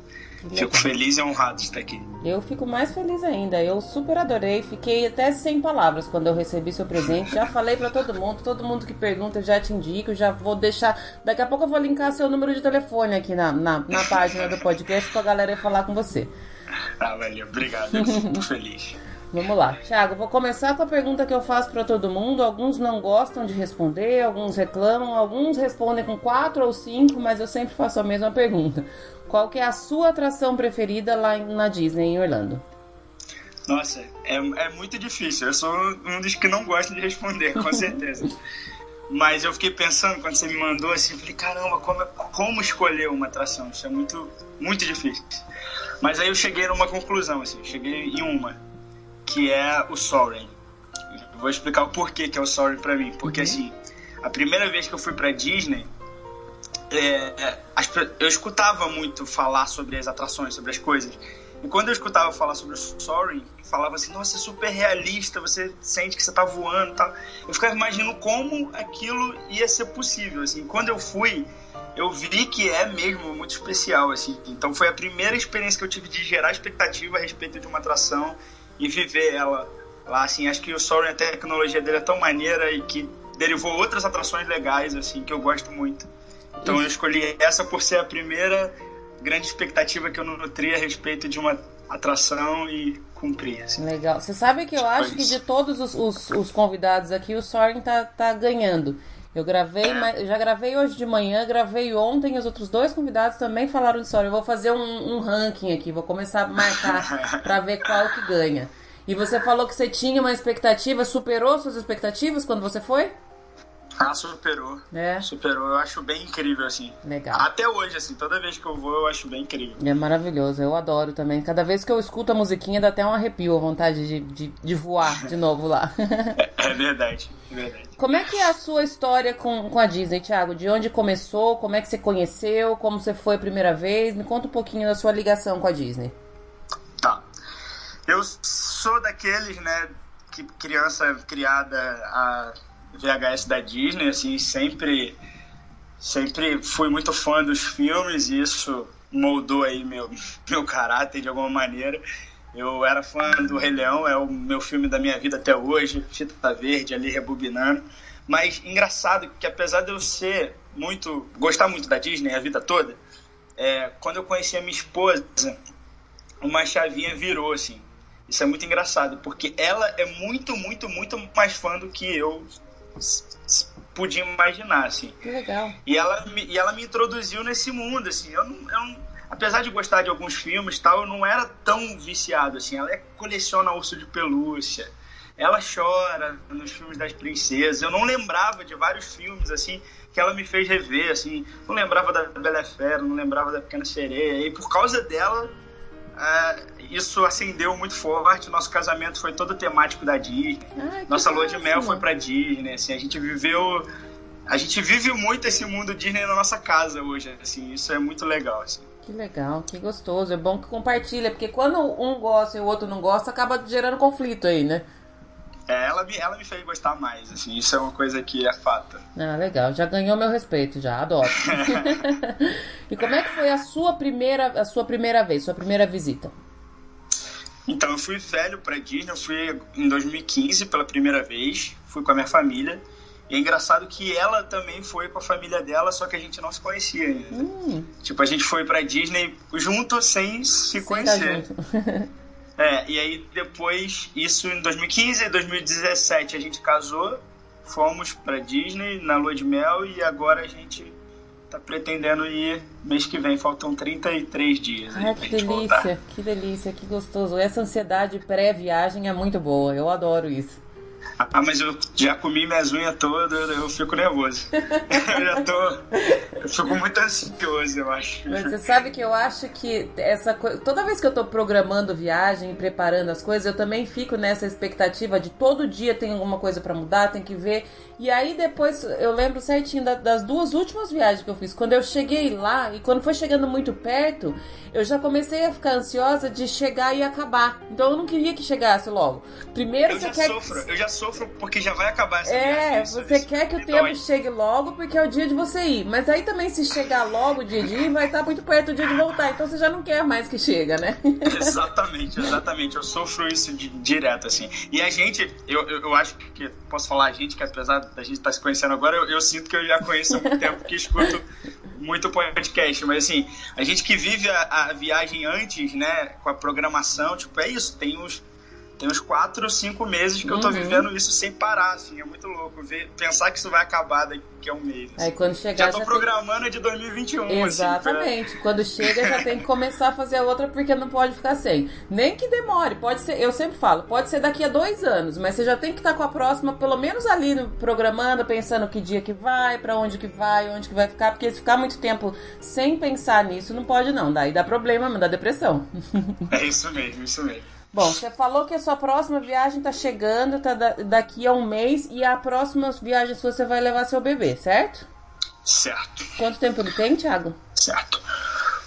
Fico feliz e honrado de estar aqui. Eu fico mais feliz ainda. Eu super adorei. Fiquei até sem palavras quando eu recebi seu presente. Já falei para todo mundo. Todo mundo que pergunta, eu já te indico. Já vou deixar. Daqui a pouco eu vou linkar seu número de telefone aqui na, na, na página do podcast pra galera falar com você. Ah, valeu. Obrigado. Eu fico feliz. Vamos lá. Thiago, vou começar com a pergunta que eu faço para todo mundo. Alguns não gostam de responder, alguns reclamam, alguns respondem com quatro ou cinco, mas eu sempre faço a mesma pergunta. Qual que é a sua atração preferida lá na Disney, em Orlando? Nossa, é, é muito difícil. Eu sou um dos que não gosta de responder, com certeza. Mas eu fiquei pensando quando você me mandou assim, falei, caramba, como, como escolher uma atração? Isso é muito, muito difícil. Mas aí eu cheguei numa conclusão, assim, cheguei em uma que é o Soaring. Vou explicar o porquê que é o Soaring para mim. Porque, uhum. assim, a primeira vez que eu fui para Disney, é, eu escutava muito falar sobre as atrações, sobre as coisas. E quando eu escutava falar sobre o Soaring, falava assim, nossa, é super realista, você sente que você tá voando e tal. Eu ficava imaginando como aquilo ia ser possível, assim. Quando eu fui, eu vi que é mesmo muito especial, assim. Então foi a primeira experiência que eu tive de gerar expectativa a respeito de uma atração e viver ela lá, assim, acho que o Soaring, a tecnologia dele é tão maneira e que derivou outras atrações legais, assim, que eu gosto muito. Então eu escolhi essa por ser a primeira grande expectativa que eu nutri a respeito de uma atração e cumpri. Assim. Legal. Você sabe que eu acho que de todos os, os, os, convidados aqui, o Soaring tá, tá ganhando. Eu gravei, é. já gravei hoje de manhã, gravei ontem, os outros dois convidados também falaram de Soaring. Eu vou fazer um, um ranking aqui, vou começar a marcar para ver qual que ganha. E você falou que você tinha uma expectativa, superou suas expectativas quando você foi? Ah, superou. É. Superou. Eu acho bem incrível, assim. Legal. Até hoje, assim, toda vez que eu vou, eu acho bem incrível. É maravilhoso, eu adoro também. Cada vez que eu escuto a musiquinha dá até um arrepio, a vontade de, de, de voar de novo lá. É verdade, é verdade. Como é que é a sua história com, com a Disney, Thiago? De onde começou? Como é que você conheceu? Como você foi a primeira vez? Me conta um pouquinho da sua ligação com a Disney. Tá. Eu sou daqueles, né, que criança criada a VHS da Disney, assim, sempre sempre fui muito fã dos filmes e isso moldou aí meu meu caráter de alguma maneira. Eu era fã do Rei Leão, é o meu filme da minha vida até hoje, Fita Verde ali rebobinando. Mas engraçado que apesar de eu ser muito gostar muito da Disney a vida toda, é, quando eu conheci a minha esposa, uma chavinha virou assim. Isso é muito engraçado, porque ela é muito, muito, muito mais fã do que eu podia imaginar, assim. Que legal. E ela, me, e ela me introduziu nesse mundo, assim. Eu não, eu não, apesar de gostar de alguns filmes tal, eu não era tão viciado, assim. Ela coleciona urso de pelúcia. Ela chora nos filmes das princesas. Eu não lembrava de vários filmes, assim, que ela me fez rever, assim. Não lembrava da Bela Fera, não lembrava da Pequena Sereia. E por causa dela, Uh, isso acendeu muito forte. Nosso casamento foi todo temático da Disney. Ai, Nossa lua de mel foi pra Disney. Assim, a gente viveu. A gente vive muito esse mundo Disney na nossa casa hoje. Assim, isso é muito legal. Assim. Que legal, que gostoso. É bom que compartilha, porque quando um gosta e o outro não gosta, acaba gerando conflito aí, né? É, ela, me, ela me fez gostar mais, assim, isso é uma coisa que é fato. Ah, legal, já ganhou meu respeito, já, adoro. e como é que foi a sua primeira, a sua primeira vez, sua primeira visita? Então, eu fui velho pra Disney, eu fui em 2015 pela primeira vez, fui com a minha família. E é engraçado que ela também foi com a família dela, só que a gente não se conhecia ainda. Hum, Tipo, a gente foi pra Disney junto sem se sem conhecer. É, e aí depois, isso em 2015 e 2017 a gente casou, fomos pra Disney na lua de mel e agora a gente tá pretendendo ir mês que vem, faltam 33 dias Ai, pra que gente voltar. delícia, que delícia, que gostoso. Essa ansiedade pré-viagem é muito boa, eu adoro isso. Ah, mas eu já comi minhas unhas todas, eu fico nervoso. eu já tô. Eu fico muito ansioso, eu acho. Mas você sabe que eu acho que essa coisa. Toda vez que eu tô programando viagem, preparando as coisas, eu também fico nessa expectativa de todo dia tem alguma coisa pra mudar, tem que ver. E aí depois eu lembro certinho da- das duas últimas viagens que eu fiz. Quando eu cheguei lá e quando foi chegando muito perto, eu já comecei a ficar ansiosa de chegar e acabar. Então eu não queria que chegasse logo. Primeiro Eu você já quer. sofro, eu já sofro porque já vai acabar essa É, viagem. Você isso quer que o tempo dói. chegue logo porque é o dia de você ir. Mas aí também, se chegar logo o dia de ir, vai estar muito perto o dia de voltar. Então você já não quer mais que chega, né? Exatamente, exatamente. Eu sofro isso de- direto, assim. E a gente, eu, eu, eu acho que posso falar a gente, que apesar da gente estar se conhecendo agora, eu, eu sinto que eu já conheço há muito tempo, que escuto muito podcast. Mas assim, a gente que vive a, a viagem antes, né, com a programação, tipo, é isso, tem uns. Tem uns quatro ou cinco meses que eu tô Uhum. vivendo isso sem parar, assim, é muito louco. Ver, pensar que isso vai acabar daqui a um mês. assim. Aí quando chegar Já tô já tem- programando de 2021, assim, pra- Exatamente. Quando chega já tem que começar a fazer a outra porque não pode ficar sem. Nem que demore, pode ser, eu sempre falo, pode ser daqui a dois anos, mas você já tem que estar com a próxima, pelo menos ali programando, pensando que dia que vai, pra onde que vai, onde que vai ficar, porque se ficar muito tempo sem pensar nisso, não pode não, daí dá problema, dá depressão. É isso mesmo, isso mesmo. Bom, você falou que a sua próxima viagem tá chegando, tá da- daqui a um mês, e a próxima viagem sua você vai levar seu bebê, certo? Certo. Quanto tempo ele tem, Thiago? Certo.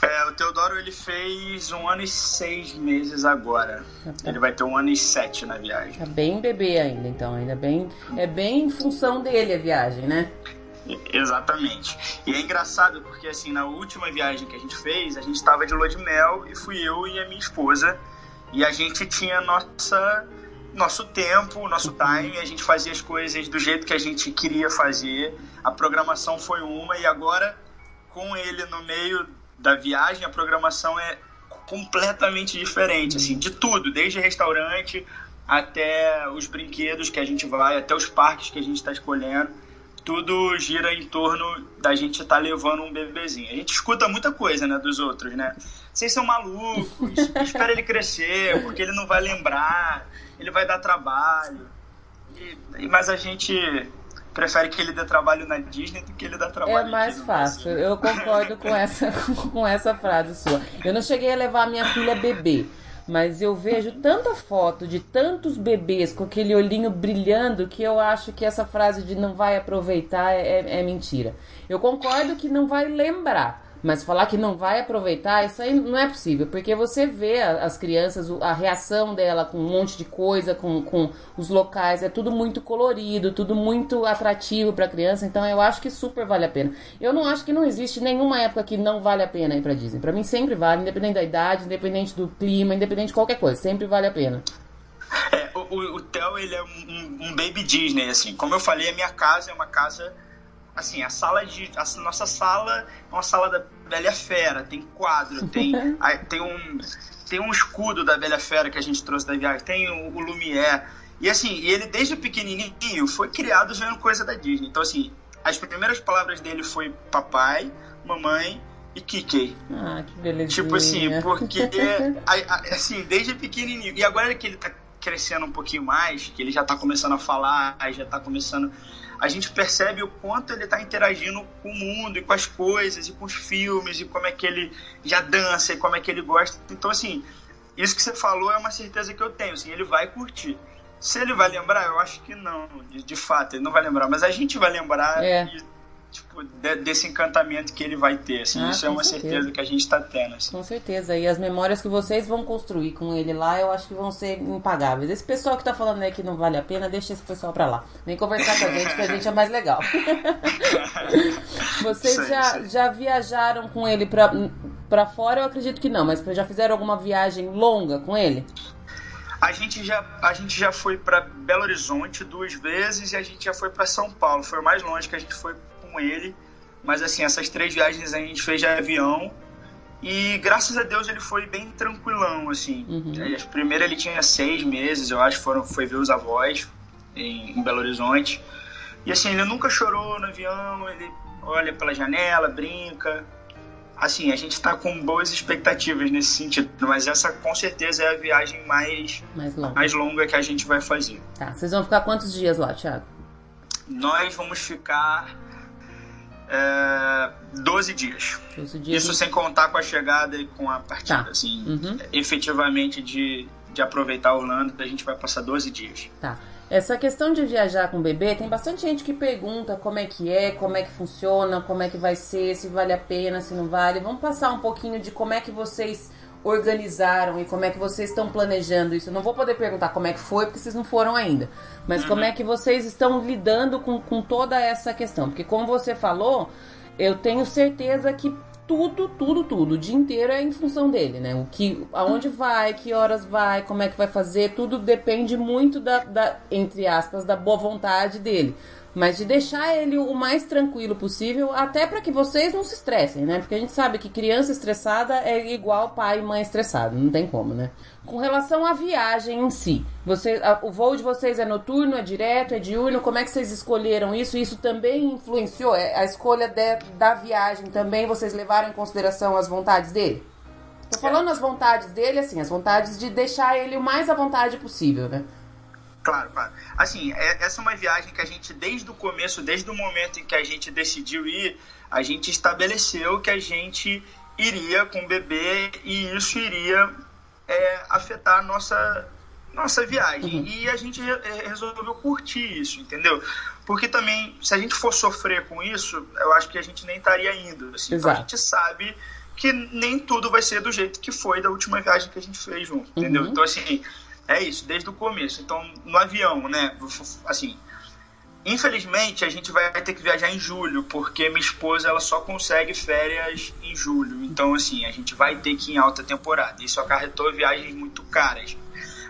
É, o Teodoro ele fez um ano e seis meses agora. Ele vai ter um ano e sete na viagem. Tá bem bebê ainda, então, ainda bem. É bem em função dele a viagem, né? Exatamente. E é engraçado porque assim, na última viagem que a gente fez, a gente estava de lua de mel e fui eu e a minha esposa. E a gente tinha nossa nosso tempo, nosso time, a gente fazia as coisas do jeito que a gente queria fazer. A programação foi uma e agora com ele no meio da viagem, a programação é completamente diferente, assim, de tudo, desde restaurante até os brinquedos que a gente vai, até os parques que a gente está escolhendo. Tudo gira em torno da gente estar levando um bebezinho. A gente escuta muita coisa, né, dos outros, né? Vocês são malucos, espera ele crescer, porque ele não vai lembrar, ele vai dar trabalho. E- mas a gente prefere que ele dê trabalho na Disney do que ele dá trabalho É mais fácil. Eu concordo com essa, com essa frase sua. Eu não cheguei a levar minha filha bebê. Mas eu vejo tanta foto de tantos bebês com aquele olhinho brilhando que eu acho que essa frase de não vai aproveitar é, é, é mentira. Eu concordo que não vai lembrar. Mas falar que não vai aproveitar, isso aí não é possível, porque você vê as crianças, a reação dela com um monte de coisa, com, com os locais, é tudo muito colorido, tudo muito atrativo para a criança, então eu acho que super vale a pena. Eu não acho que não existe nenhuma época que não vale a pena ir para Disney. Para mim sempre vale, independente da idade, independente do clima, independente de qualquer coisa, sempre vale a pena. É, o, o, o Theo, ele é um, um baby Disney, assim. Como eu falei, a minha casa é uma casa assim, a sala de. A nossa sala é uma sala da Bela Fera, tem quadro, tem, tem, um, tem um escudo da Bela Fera que a gente trouxe da viagem, tem o, o Lumière. E assim, ele desde pequenininho foi criado vendo coisa da Disney. Então, assim, as primeiras palavras dele foi papai, mamãe e Kiki. Ah, que beleza. Tipo assim, porque, assim, desde pequenininho. E agora que ele tá crescendo um pouquinho mais, que ele já tá começando a falar, já tá começando a gente percebe o quanto ele está interagindo com o mundo e com as coisas e com os filmes e como é que ele já dança e como é que ele gosta. Então, assim, isso que você falou é uma certeza que eu tenho. Assim, ele vai curtir. Se ele vai lembrar, eu acho que não. De, de fato, ele não vai lembrar. Mas a gente vai lembrar é. e tipo, de, desse encantamento que ele vai ter. Assim, ah, isso é uma certeza. certeza. que a gente está tendo. Assim. Com certeza. E as memórias que vocês vão construir com ele lá, eu acho que vão ser impagáveis. Esse pessoal que está falando aí que não vale a pena, deixa esse pessoal para lá. Vem conversar com a gente, que a gente é mais legal. vocês já, já viajaram com ele para fora? Eu acredito que não, mas já fizeram alguma viagem longa com ele? A gente já, a gente já foi para Belo Horizonte duas vezes e a gente já foi para São Paulo. Foi o mais longe que a gente foi com ele. Mas assim, essas três viagens a gente fez de avião. E graças a Deus ele foi bem tranquilão, assim. Uhum. A primeira ele tinha seis meses, eu acho, foram, foi ver os avós em, em Belo Horizonte. E assim, ele nunca chorou no avião, ele olha pela janela, brinca. Assim, a gente está com boas expectativas nesse sentido, mas essa com certeza é a viagem mais, mais, longa. mais longa que a gente vai fazer. Tá, vocês vão ficar quantos dias lá, Thiago? Nós vamos ficar é, 12 dias. 12 dias. Isso sem contar com a chegada e com a partida. Tá. Assim, uhum. efetivamente de, de aproveitar a Holanda, a gente vai passar 12 dias. Tá. Essa questão de viajar com bebê, tem bastante gente que pergunta como é que é, como é que funciona, como é que vai ser, se vale a pena, se não vale. Vamos passar um pouquinho de como é que vocês organizaram e como é que vocês estão planejando isso. Eu não vou poder perguntar como é que foi, porque vocês não foram ainda. Mas uhum. como é que vocês estão lidando com, com toda essa questão? Porque como você falou, eu tenho certeza que tudo, tudo, tudo, o dia inteiro é em função dele, né? O que, aonde vai, que horas vai, como é que vai fazer, tudo depende muito da, da entre aspas, da boa vontade dele mas de deixar ele o mais tranquilo possível, até para que vocês não se estressem, né? Porque a gente sabe que criança estressada é igual pai e mãe estressado, não tem como, né? Com relação à viagem em si, você, a, o voo de vocês é noturno, é direto, é diurno? Como é que vocês escolheram isso? Isso também influenciou é, a escolha de, da viagem também? Vocês levaram em consideração as vontades dele? Tô falando as vontades dele, assim, as vontades de deixar ele o mais à vontade possível, né? Claro, claro. Assim, é, essa é uma viagem que a gente, desde o começo, desde o momento em que a gente decidiu ir, a gente estabeleceu que a gente iria com o bebê e isso iria é, afetar a nossa, nossa viagem. Uhum. E a gente é, resolveu curtir isso, entendeu? Porque também, se a gente for sofrer com isso, eu acho que a gente nem estaria indo. Assim. Então a gente sabe que nem tudo vai ser do jeito que foi da última viagem que a gente fez junto, entendeu? Uhum. Então, assim, é isso, desde o começo. Então, no avião, né? Assim, infelizmente a gente vai ter que viajar em julho, porque minha esposa ela só consegue férias em julho. Então, assim, a gente vai ter que ir em alta temporada. Isso acarretou viagens muito caras.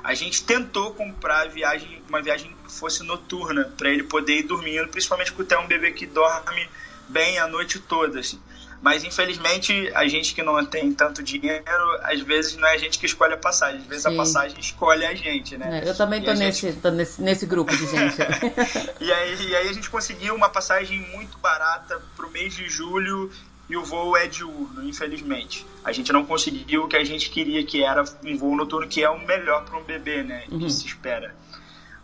A gente tentou comprar viagem, uma viagem que fosse noturna, para ele poder ir dormindo, principalmente porque é um bebê que dorme bem a noite toda, assim. Mas infelizmente a gente que não tem tanto dinheiro, às vezes não é a gente que escolhe a passagem, às vezes Sim. a passagem escolhe a gente, né? É, eu também tô nesse, gente... tô nesse, nesse grupo de gente. e, aí, e aí a gente conseguiu uma passagem muito barata pro mês de julho e o voo é diurno, infelizmente. A gente não conseguiu o que a gente queria, que era um voo noturno, que é o melhor para um bebê, né? Uhum. Que se espera.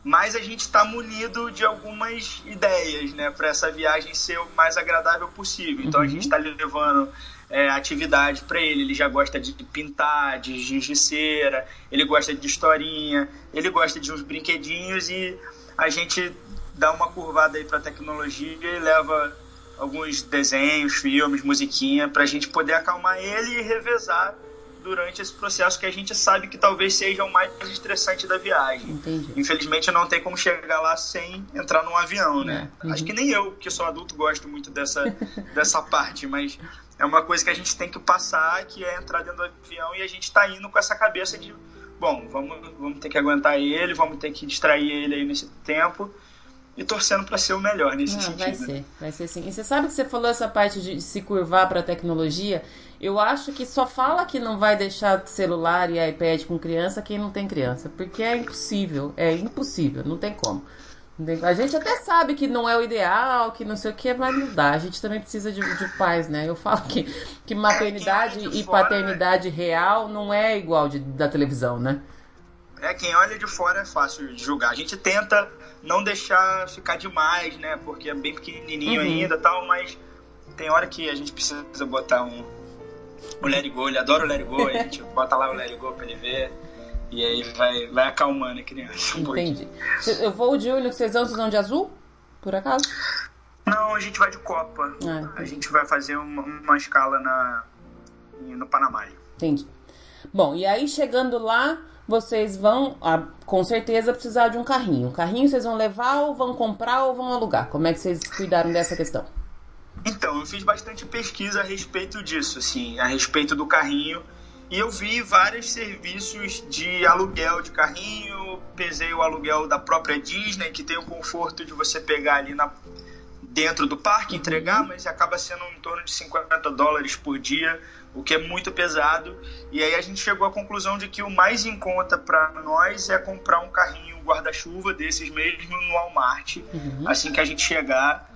Mas a gente está munido de algumas ideias, né, para essa viagem ser o mais agradável possível. Então uhum. a gente está levando é, atividade para ele. Ele já gosta de pintar, de giz de cera, ele gosta de historinha, ele gosta de uns brinquedinhos e a gente dá uma curvada aí para tecnologia e leva alguns desenhos, filmes, musiquinha para a gente poder acalmar ele e revezar durante esse processo que a gente sabe que talvez seja o mais estressante da viagem. Entendi. Infelizmente não tem como chegar lá sem entrar num avião, né? É. Uhum. Acho que nem eu, que sou adulto, gosto muito dessa, dessa parte, mas é uma coisa que a gente tem que passar, que é entrar dentro do avião e a gente está indo com essa cabeça de, bom, vamos, vamos ter que aguentar ele, vamos ter que distrair ele aí nesse tempo e torcendo para ser o melhor nesse Não, sentido. Vai ser, vai ser sim. E você sabe que você falou essa parte de se curvar para a tecnologia? Eu acho que só fala que não vai deixar celular e iPad com criança quem não tem criança, porque é impossível, é impossível, não tem como. A gente até sabe que não é o ideal, que não sei o que, mas não dá. A gente também precisa de, de pais, né? Eu falo que, que maternidade é, e fora, paternidade real não é igual de, da televisão, né? É, quem olha de fora é fácil de julgar. A gente tenta não deixar ficar demais, né? Porque é bem pequenininho uhum. ainda tal, mas tem hora que a gente precisa botar um, um Let It Go. Ele adora o Let It Go, a gente bota lá o Let It Go pra ele ver. E aí vai, vai acalmando a criança um Entendi. Eu vou de olho que vocês vão, vocês vão de azul? Por acaso? Não, a gente vai de Copa. Ah, a gente vai fazer uma, uma escala na, no Panamá. Entendi. Bom, e aí chegando lá, vocês vão, ah, com certeza, precisar de um carrinho. O carrinho vocês vão levar ou vão comprar ou vão alugar? Como é que vocês cuidaram dessa questão? Então, eu fiz bastante pesquisa a respeito disso, assim, a respeito do carrinho. E eu vi vários serviços de aluguel de carrinho, pesei o aluguel da própria Disney, que tem o conforto de você pegar ali na, dentro do parque, entregar, mas acaba sendo em torno de 50 dólares por dia o que é muito pesado. E aí a gente chegou à conclusão de que o mais em conta para nós é comprar um carrinho guarda-chuva desses mesmo no Walmart. Uhum. Assim que a gente chegar,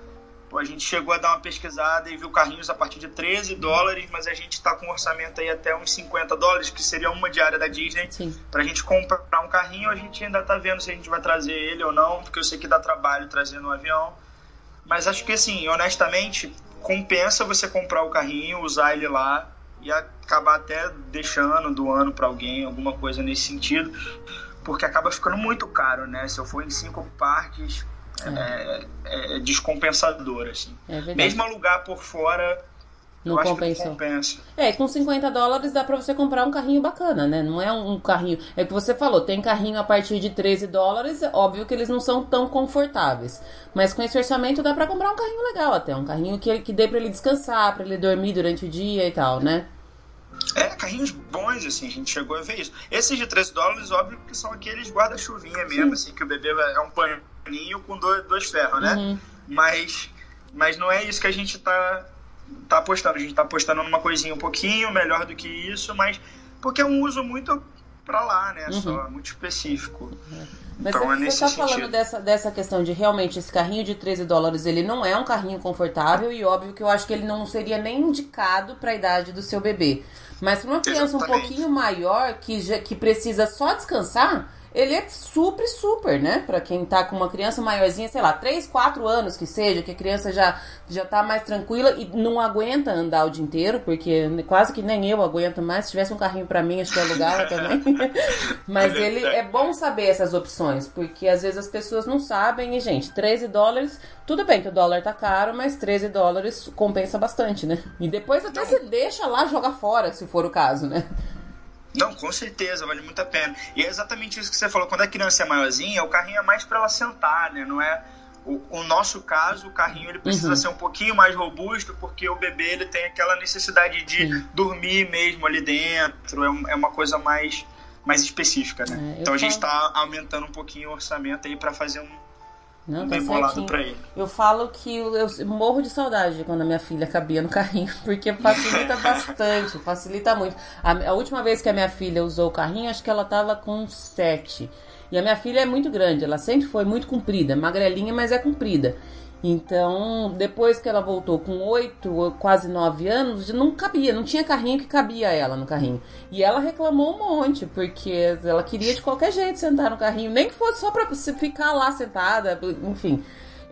a gente chegou a dar uma pesquisada e viu carrinhos a partir de 13 dólares, mas a gente está com um orçamento aí até uns 50 dólares, que seria uma diária da Disney. Para a gente comprar um carrinho, a gente ainda está vendo se a gente vai trazer ele ou não, porque eu sei que dá trabalho trazer no avião. Mas acho que assim, honestamente, compensa você comprar o carrinho, usar ele lá e acabar até deixando, doando para alguém, alguma coisa nesse sentido, porque acaba ficando muito caro, né? Se eu for em cinco parques, é, é, é descompensador, assim. É Mesmo alugar por fora, não compensa. compensa. É, com 50 dólares dá para você comprar um carrinho bacana, né? Não é um carrinho. É o que você falou, tem carrinho a partir de 13 dólares, óbvio que eles não são tão confortáveis. Mas com esse orçamento dá para comprar um carrinho legal até. Um carrinho que, que dê para ele descansar, para ele dormir durante o dia e tal, né? É, carrinhos bons, assim, a gente chegou a ver isso. Esses de 13 dólares, óbvio que são aqueles guarda-chuvinha mesmo, Sim. assim, que o bebê é um paninho com dois, dois ferros, né? Uhum. Mas, mas não é isso que a gente tá, tá apostando. A gente tá apostando numa coisinha um pouquinho melhor do que isso, mas porque é um uso muito para lá, né? Uhum. Só muito específico. Uhum. Mas então, você, é está falando dessa, dessa questão de realmente esse carrinho de 13 dólares, ele não é um carrinho confortável e óbvio que eu acho que ele não seria nem indicado para a idade do seu bebê. Mas para uma criança Exatamente. um pouquinho maior que, já, que precisa só descansar, ele é super, super, né? Pra quem tá com uma criança maiorzinha, sei lá, 3, 4 anos que seja, que a criança já, já tá mais tranquila e não aguenta andar o dia inteiro, porque quase que nem eu aguento mais. Se tivesse um carrinho para mim, acho que eu alugava também. Mas ele é bom saber essas opções, porque às vezes as pessoas não sabem. E, gente, 13 dólares, tudo bem que o dólar tá caro, mas 13 dólares compensa bastante, né? E depois até você deixa lá jogar fora, se for o caso, né? Não, com certeza, vale muito a pena. E é exatamente isso que você falou. Quando a criança é maiorzinha, o carrinho é mais para ela sentar, né? Não é o, o, nosso caso, o carrinho ele precisa uhum. ser um pouquinho mais robusto porque o bebê ele tem aquela necessidade de Sim. dormir mesmo ali dentro. É, é uma coisa mais mais específica, né? É, então a gente está aumentando um pouquinho o orçamento aí para fazer um não, bem tá bolado pra ele. Eu falo que eu, eu, morro de saudade quando a minha filha cabia no carrinho, porque facilita bastante, facilita muito. A, a, última vez que a minha filha usou o carrinho, acho que ela tava com sete. E a minha filha é muito grande, ela sempre foi muito comprida, magrelinha, mas é comprida. Então, depois que ela voltou com oito, quase nove anos, não cabia, não tinha carrinho que cabia ela no carrinho. E ela reclamou um monte, porque ela queria de qualquer jeito sentar no carrinho, nem que fosse só pra ficar lá sentada, enfim.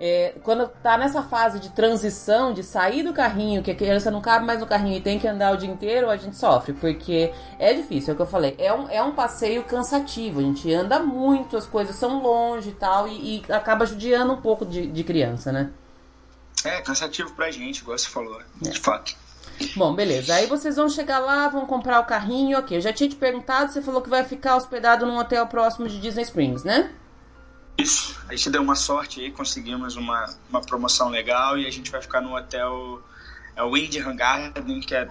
É, quando tá nessa fase de transição, de sair do carrinho, que a criança não cabe mais no carrinho e tem que andar o dia inteiro, a gente sofre, porque é difícil, é o que eu falei. É um, é um passeio cansativo, a gente anda muito, as coisas são longe e tal, e, acaba judiando um pouco de, de, criança, né? É, cansativo pra gente, igual você falou, é. de fato. Bom, beleza. Aí vocês vão chegar lá, vão comprar o carrinho, ok. Eu já tinha te perguntado, você falou que vai ficar hospedado num hotel próximo de Disney Springs, né? Isso. A gente deu uma sorte aí, conseguimos uma, uma promoção legal e a gente vai ficar no hotel é o Windham Garden, que é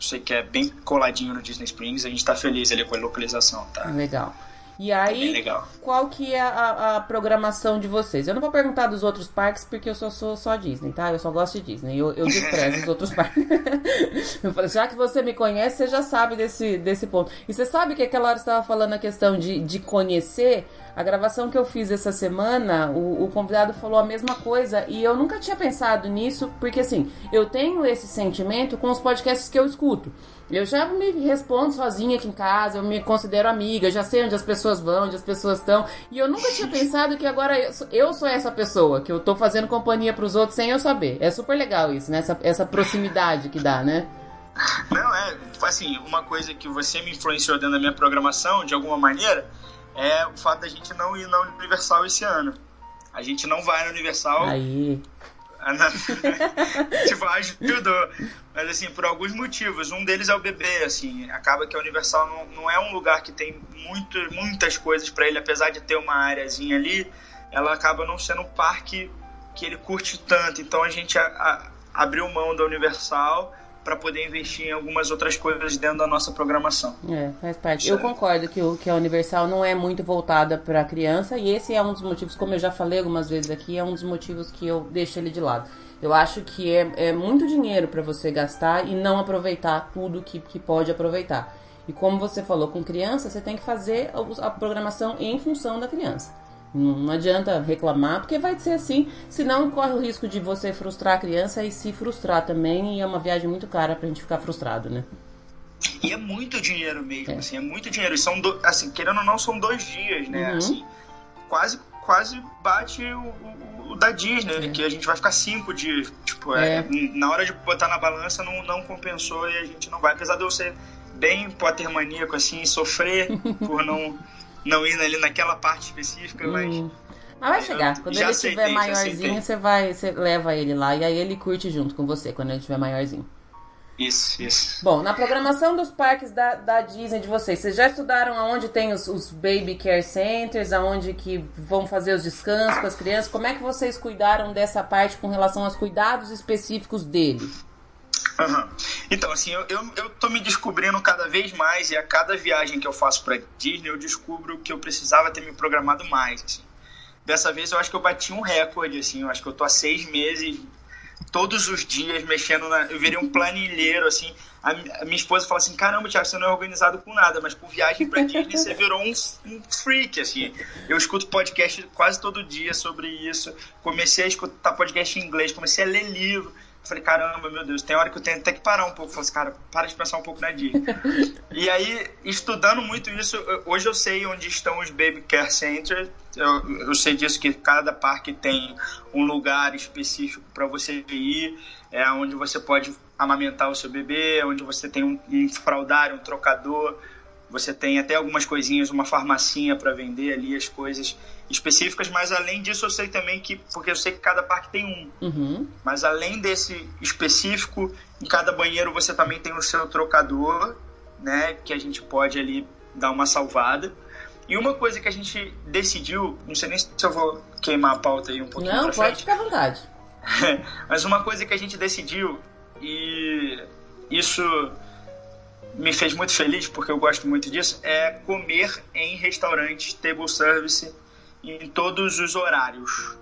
sei que é bem coladinho no Disney Springs. A gente tá feliz ali com a localização, tá? Legal. E aí, é qual que é a, a, programação de vocês? Eu não vou perguntar dos outros parques porque eu só sou só Disney, tá? Eu só gosto de Disney. Eu, eu desprezo os outros parques. eu falei, já que você me conhece, você já sabe desse, desse ponto. E você sabe que aquela hora você estava falando a questão de, de conhecer. A gravação que eu fiz essa semana, o, o, convidado falou a mesma coisa e eu nunca tinha pensado nisso, porque assim, eu tenho esse sentimento com os podcasts que eu escuto. Eu já me respondo sozinha aqui em casa, eu me considero amiga, já sei onde as pessoas vão, onde as pessoas estão. E eu nunca tinha pensado que agora eu sou, eu sou essa pessoa, que eu tô fazendo companhia pros outros sem eu saber. É super legal isso, né? Essa, essa proximidade que dá, né? Não, é, assim, uma coisa que você me influenciou dentro da minha programação, de alguma maneira, é o fato da gente não ir na Universal esse ano. A gente não vai na Universal. Aí. tipo, ajudou. Mas assim, por alguns motivos. Um deles é o bebê, assim. Acaba que a Universal não, não é um lugar que tem muito, muitas coisas para ele, apesar de ter uma áreazinha ali, ela acaba não sendo um parque que ele curte tanto. Então a gente a, a, abriu mão da Universal para poder investir em algumas outras coisas dentro da nossa programação. É, faz parte. Eu concordo que, o, que a Universal não é muito voltada para criança e esse é um dos motivos, como eu já falei algumas vezes aqui, é um dos motivos que eu deixo ele de lado. Eu acho que é, é muito dinheiro para você gastar e não aproveitar tudo que, que pode aproveitar. E como você falou, com criança, você tem que fazer a programação em função da criança. Não adianta reclamar, porque vai ser assim, senão corre o risco de você frustrar a criança e se frustrar também, e é uma viagem muito cara pra gente ficar frustrado, né? E é muito dinheiro mesmo, é. assim, é muito dinheiro. E são, do, assim, querendo ou não, são dois dias, né? Uhum. Assim, quase, quase bate o, o, o da Disney, é. que a gente vai ficar cinco dias. Tipo, é. é. na hora de botar na balança não, não compensou e a gente não vai. Apesar de eu ser bem pottermaníaco, assim, sofrer por não não indo ali naquela parte específica, hum. mas. Mas vai chegar. Quando ele aceitei, tiver maiorzinho, você vai, você leva ele lá e aí ele curte junto com você quando ele tiver maiorzinho. Isso, isso. Bom, na programação dos parques da, da Disney de vocês, vocês já estudaram aonde tem os, os baby care centers, aonde que vão fazer os descansos com as crianças? Como é que vocês cuidaram dessa parte com relação aos cuidados específicos dele? Uhum. Então, assim, eu, eu, eu tô me descobrindo cada vez mais e a cada viagem que eu faço para Disney eu descubro que eu precisava ter me programado mais, assim. Dessa vez eu acho que eu bati um recorde, assim, eu acho que eu tô há seis meses, todos os dias mexendo na... Eu virei um planilheiro, assim. A, a minha esposa fala assim, caramba, Thiago, você não é organizado com nada, mas por viagem pra Disney você virou um, um freak, assim. Eu escuto podcast quase todo dia sobre isso. Comecei a escutar podcast em inglês, comecei a ler livro Falei, caramba, meu Deus, tem hora que eu tenho até que parar um pouco. Falei assim, cara, para de pensar um pouco na Disney. e aí, estudando muito isso, hoje eu sei onde estão os Baby Care Centers. Eu, eu sei disso que cada parque tem um lugar específico para você ir, é onde você pode amamentar o seu bebê, onde você tem um, um fraldário, um trocador você tem até algumas coisinhas, uma farmacinha para vender ali as coisas específicas, mas além disso eu sei também que, porque eu sei que cada parque tem um, uhum. mas além desse específico, em cada banheiro você também tem o seu trocador, né, que a gente pode ali dar uma salvada. E uma coisa que a gente decidiu, não sei nem se eu vou queimar a pauta aí um pouquinho Não, pode ficar à vontade. mas uma coisa que a gente decidiu, e isso me fez muito feliz, porque eu gosto muito disso, é comer em restaurantes, table service, em todos os horários.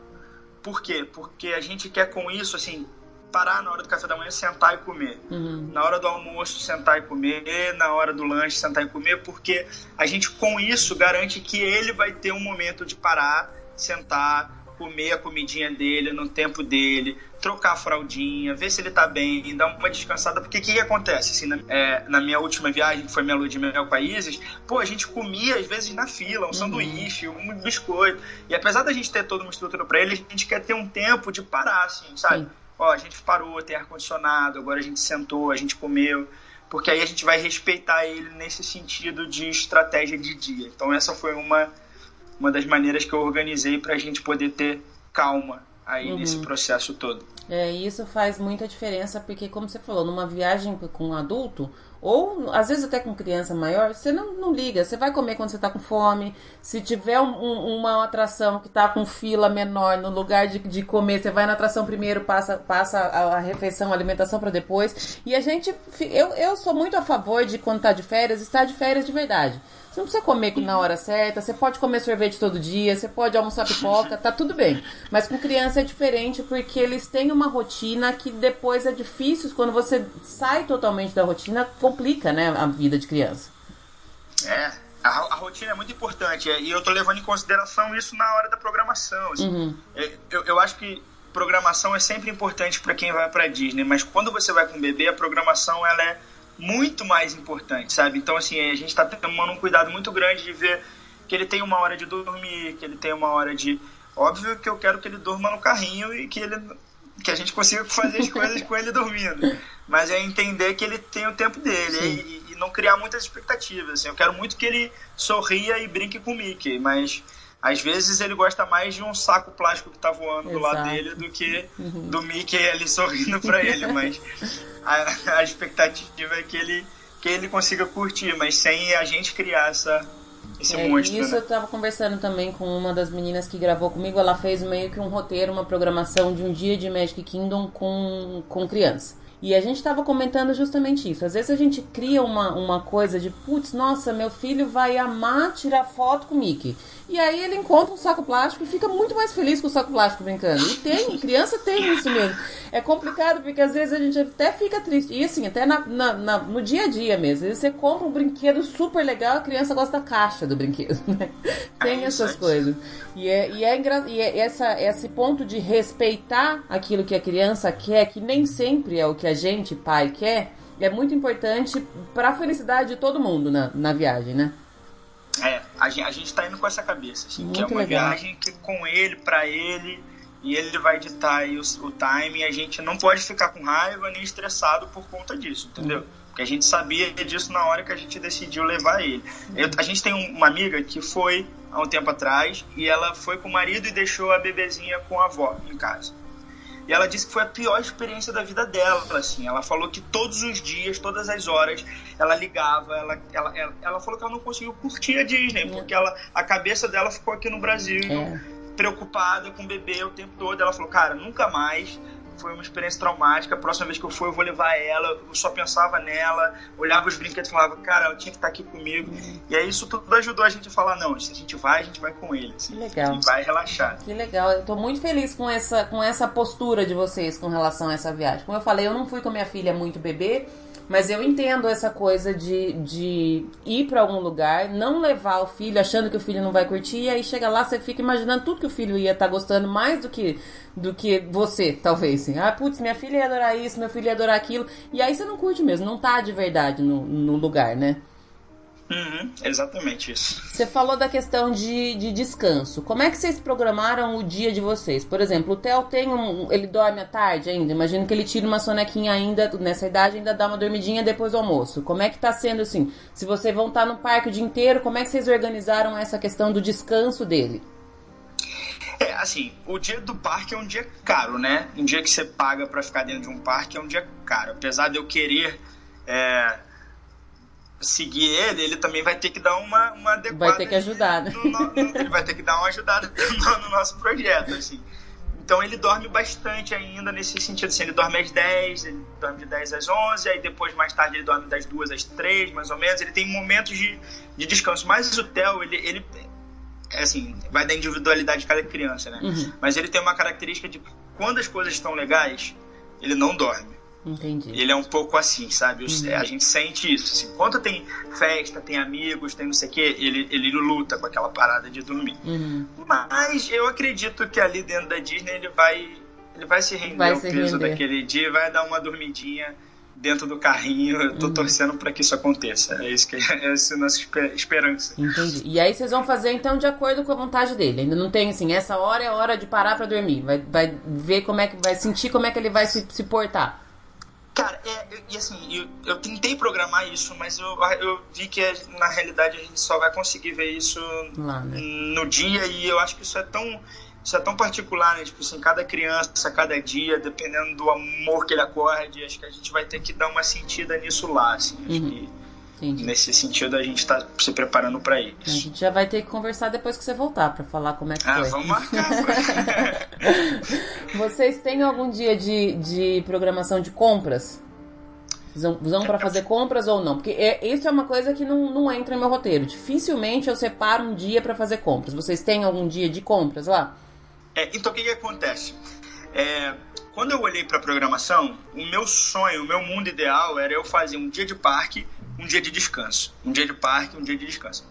Por quê? Porque a gente quer com isso, assim, parar na hora do café da manhã, sentar e comer. Uhum. Na hora do almoço, sentar e comer. Na hora do lanche, sentar e comer. Porque a gente, com isso, garante que ele vai ter um momento de parar, sentar, comer a comidinha dele no tempo dele, trocar a fraldinha, ver se ele tá bem, dar uma descansada, porque o que, que, acontece? Assim, na, é, na, minha última viagem, que foi minha lua de mel com a Isis, pô, a gente comia às vezes na fila, um uhum. sanduíche, um biscoito, e apesar da gente ter toda uma estrutura para ele, a gente quer ter um tempo de parar, assim, sabe? Sim. Ó, a gente parou, tem ar-condicionado, agora a gente sentou, a gente comeu, porque aí a gente vai respeitar ele nesse sentido de estratégia de dia. Então essa foi uma uma das maneiras que eu organizei para a gente poder ter calma aí uhum. nesse processo todo. É, isso faz muita diferença, porque como você falou, numa viagem com um adulto, ou às vezes até com criança maior, você não, não liga, você vai comer quando você está com fome. Se tiver um, um, uma atração que está com fila menor, no lugar de, de comer, você vai na atração primeiro, passa, passa a, a refeição, a alimentação para depois. E a gente, eu, eu sou muito a favor de quando está de férias, estar de férias de verdade. Você não precisa comer na hora certa, você pode comer sorvete todo dia, você pode almoçar pipoca, tá tudo bem. Mas com criança é diferente porque eles têm uma rotina que depois é difícil, quando você sai totalmente da rotina, complica, né, a vida de criança. É, a, a, rotina é muito importante e eu tô levando em consideração isso na hora da programação. Assim. Uhum. É, eu, eu acho que programação é sempre importante para quem vai para Disney, mas quando você vai com o bebê, a programação ela é muito mais importante, sabe? Então, assim, a gente está tomando um cuidado muito grande de ver que ele tem uma hora de dormir, que ele tem uma hora de. Óbvio que eu quero que ele durma no carrinho e que ele que a gente consiga fazer as coisas com ele dormindo. Mas é entender que ele tem o tempo dele e, e, não criar muitas expectativas. Assim. Eu quero muito que ele sorria e brinque com o Mickey, mas às vezes ele gosta mais de um saco plástico que tá voando Exato. do lado dele do que uhum. do Mickey ali sorrindo para ele. Mas a, a, expectativa é que ele, que ele consiga curtir, mas sem a gente criar essa, esse é, monstro. Isso né? eu tava conversando também com uma das meninas que gravou comigo. Ela fez meio que um roteiro, uma programação de um dia de Magic Kingdom com, com criança. E a gente estava comentando justamente isso. Às vezes a gente cria uma, uma coisa de, putz, nossa, meu filho vai amar tirar foto com o Mickey. E aí ele encontra um saco plástico e fica muito mais feliz com o saco plástico brincando. E tem, criança tem isso mesmo. É complicado porque às vezes a gente até fica triste. E assim, até na, na, na no dia a dia mesmo. Você compra um brinquedo super legal, a criança gosta da caixa do brinquedo. Né? Tem essas coisas. E é, e é, engra... e é essa, esse ponto de respeitar aquilo que a criança quer, que nem sempre é o que a gente, pai, quer, é muito importante para a felicidade de todo mundo na, na viagem, né? É, a gente, a gente tá indo com essa cabeça, assim, que é uma legal. viagem que com ele, para ele, e ele vai ditar aí o, o time, e a gente não pode ficar com raiva nem estressado por conta disso, entendeu? Uhum. Porque a gente sabia disso na hora que a gente decidiu levar ele. Eu, a gente tem uma amiga que foi há um tempo atrás e ela foi com o marido e deixou a bebezinha com a avó em casa. E ela disse que foi a pior experiência da vida dela, assim. Ela falou que todos os dias, todas as horas, ela ligava, ela, ela, ela, ela falou que ela não conseguiu curtir a Disney, é. porque ela, a cabeça dela ficou aqui no Brasil, é. preocupada com o bebê o tempo todo. Ela falou, cara, nunca mais foi uma experiência traumática. A próxima vez que eu for, eu vou levar ela. Eu só pensava nela, olhava os brinquedos e falava, cara, ela tinha que estar aqui comigo. E aí isso tudo ajudou a gente a falar, não, se a gente vai, a gente vai com ele. Assim, que legal. E vai relaxar. Que legal. Eu tô muito feliz com essa, com essa postura de vocês com relação a essa viagem. Como eu falei, eu não fui com a minha filha muito bebê. Mas eu entendo essa coisa de, de ir para algum lugar, não levar o filho achando que o filho não vai curtir, e aí chega lá, você fica imaginando tudo que o filho ia estar tá gostando mais do que do que você, talvez. Assim. Ah, putz, minha filha ia adorar isso, meu filho ia adorar aquilo. E aí você não curte mesmo, não tá de verdade no, no lugar, né? Uhum, exatamente isso. Você falou da questão de, de descanso. Como é que vocês programaram o dia de vocês? Por exemplo, o Theo tem um. Ele dorme à tarde ainda. Imagino que ele tira uma sonequinha ainda, nessa idade, ainda dá uma dormidinha depois do almoço. Como é que tá sendo assim? Se vocês vão estar no parque o dia inteiro, como é que vocês organizaram essa questão do descanso dele? É, assim, o dia do parque é um dia caro, né? Um dia que você paga para ficar dentro de um parque é um dia caro. Apesar de eu querer é, seguir ele, ele também vai ter que dar uma, uma adequada. Vai ter que ajudar, né? No, no, ele vai ter que dar uma ajudada no, no, nosso projeto, assim. Então ele dorme bastante ainda nesse sentido, assim, ele dorme às 10, ele dorme de 10 às 11, aí depois mais tarde ele dorme das 2 às 3, mais ou menos. Ele tem momentos de, de descanso. Mas o Theo, ele, ele é assim, vai da individualidade de cada criança, né? Uhum. Mas ele tem uma característica de quando as coisas estão legais, ele não dorme. Entendi. Ele é um pouco assim, sabe? Uhum. A gente sente isso. Assim, quando tem festa, tem amigos, tem não sei o quê, ele, ele luta com aquela parada de dormir. Uhum. Mas eu acredito que ali dentro da Disney ele vai, ele vai se render vai ao se peso render. daquele dia e vai dar uma dormidinha dentro do carrinho. Eu tô Uhum. torcendo para que isso aconteça. É isso que é essa a nossa espe- esperança. Entendi. E aí vocês vão fazer então de acordo com a vontade dele. Ainda não tem assim, essa hora é a hora de parar pra dormir. Vai, vai ver como é que vai sentir como é que ele vai se, se portar. Cara, é, e assim, eu, eu tentei programar isso, mas eu, eu vi que na realidade a gente só vai conseguir ver isso Lá, né? no dia e eu acho que isso é tão isso é tão particular, né? Tipo assim, cada criança, cada dia, dependendo do amor que ele acorde, acho que a gente vai ter que dar uma sentida nisso lá, assim. Acho Uhum. que Entendi. nesse sentido a gente tá se preparando para A isso. gente já vai ter que conversar depois que você voltar pra falar como é que Ah, foi. vamos marcar. Vocês têm algum dia de, de programação de compras? Vão, vão para fazer compras ou não? Porque é, isso é uma coisa que não, não entra no meu roteiro. Dificilmente eu separo um dia pra fazer compras. Vocês têm algum dia de compras lá? É, então, o que, que acontece? É, quando eu olhei para a programação, o meu sonho, o meu mundo ideal era eu fazer um dia de parque, um dia de descanso. Um dia de parque, um dia de descanso.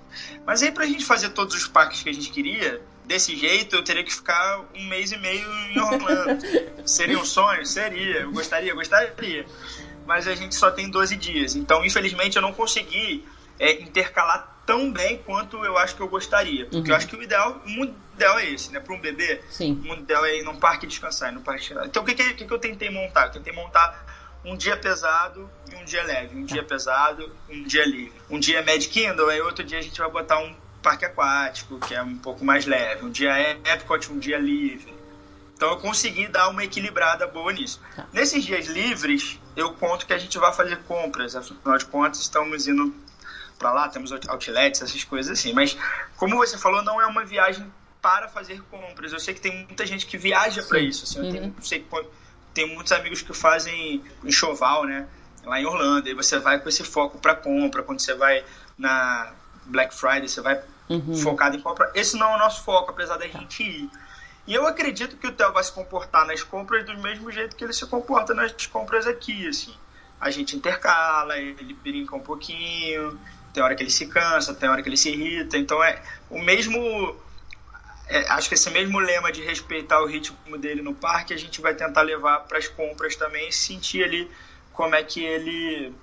Mas aí, pra gente fazer todos os parques que a gente queria, desse jeito, eu teria que ficar um mês e meio em Orlando. Seria um sonho? Seria. Eu gostaria, gostaria. Mas a gente só tem 12 dias. Então, infelizmente, eu não consegui é, intercalar tão bem quanto eu acho que eu gostaria. Porque Uhum. eu acho que o ideal, o mundo ideal é esse, né? Para um bebê, Sim. o mundo ideal é ir num parque descansar, ir num parque. Então, o que, que, que que eu tentei montar? Eu tentei montar um dia pesado e um dia leve. Um dia pesado, um dia livre. Um dia Mad Kindle, aí outro dia a gente vai botar um parque aquático, que é um pouco mais leve. Um dia é Epcot, um dia livre. Então eu consegui dar uma equilibrada boa nisso. Tá. Nesses dias livres, eu conto que a gente vai fazer compras. Afinal de contas, estamos indo para lá, temos out- outlets, essas coisas assim. Mas, como você falou, não é uma viagem para fazer compras. Eu sei que tem muita gente que viaja para isso. Assim, eu Uhum. tenho, sei pô, tem muitos amigos que fazem enxoval, né? Lá em Orlando. E você vai com esse foco para compra. Quando você vai na Black Friday, você vai Uhum. focado em compra. Esse não é o nosso foco, apesar da gente ir. E eu acredito que o Theo vai se comportar nas compras do mesmo jeito que ele se comporta nas compras aqui, assim. A gente intercala, ele brinca um pouquinho, tem hora que ele se cansa, tem hora que ele se irrita. Então é o mesmo. É, acho que esse mesmo lema de respeitar o ritmo dele no parque, a gente vai tentar levar para as compras também e sentir ali como é que ele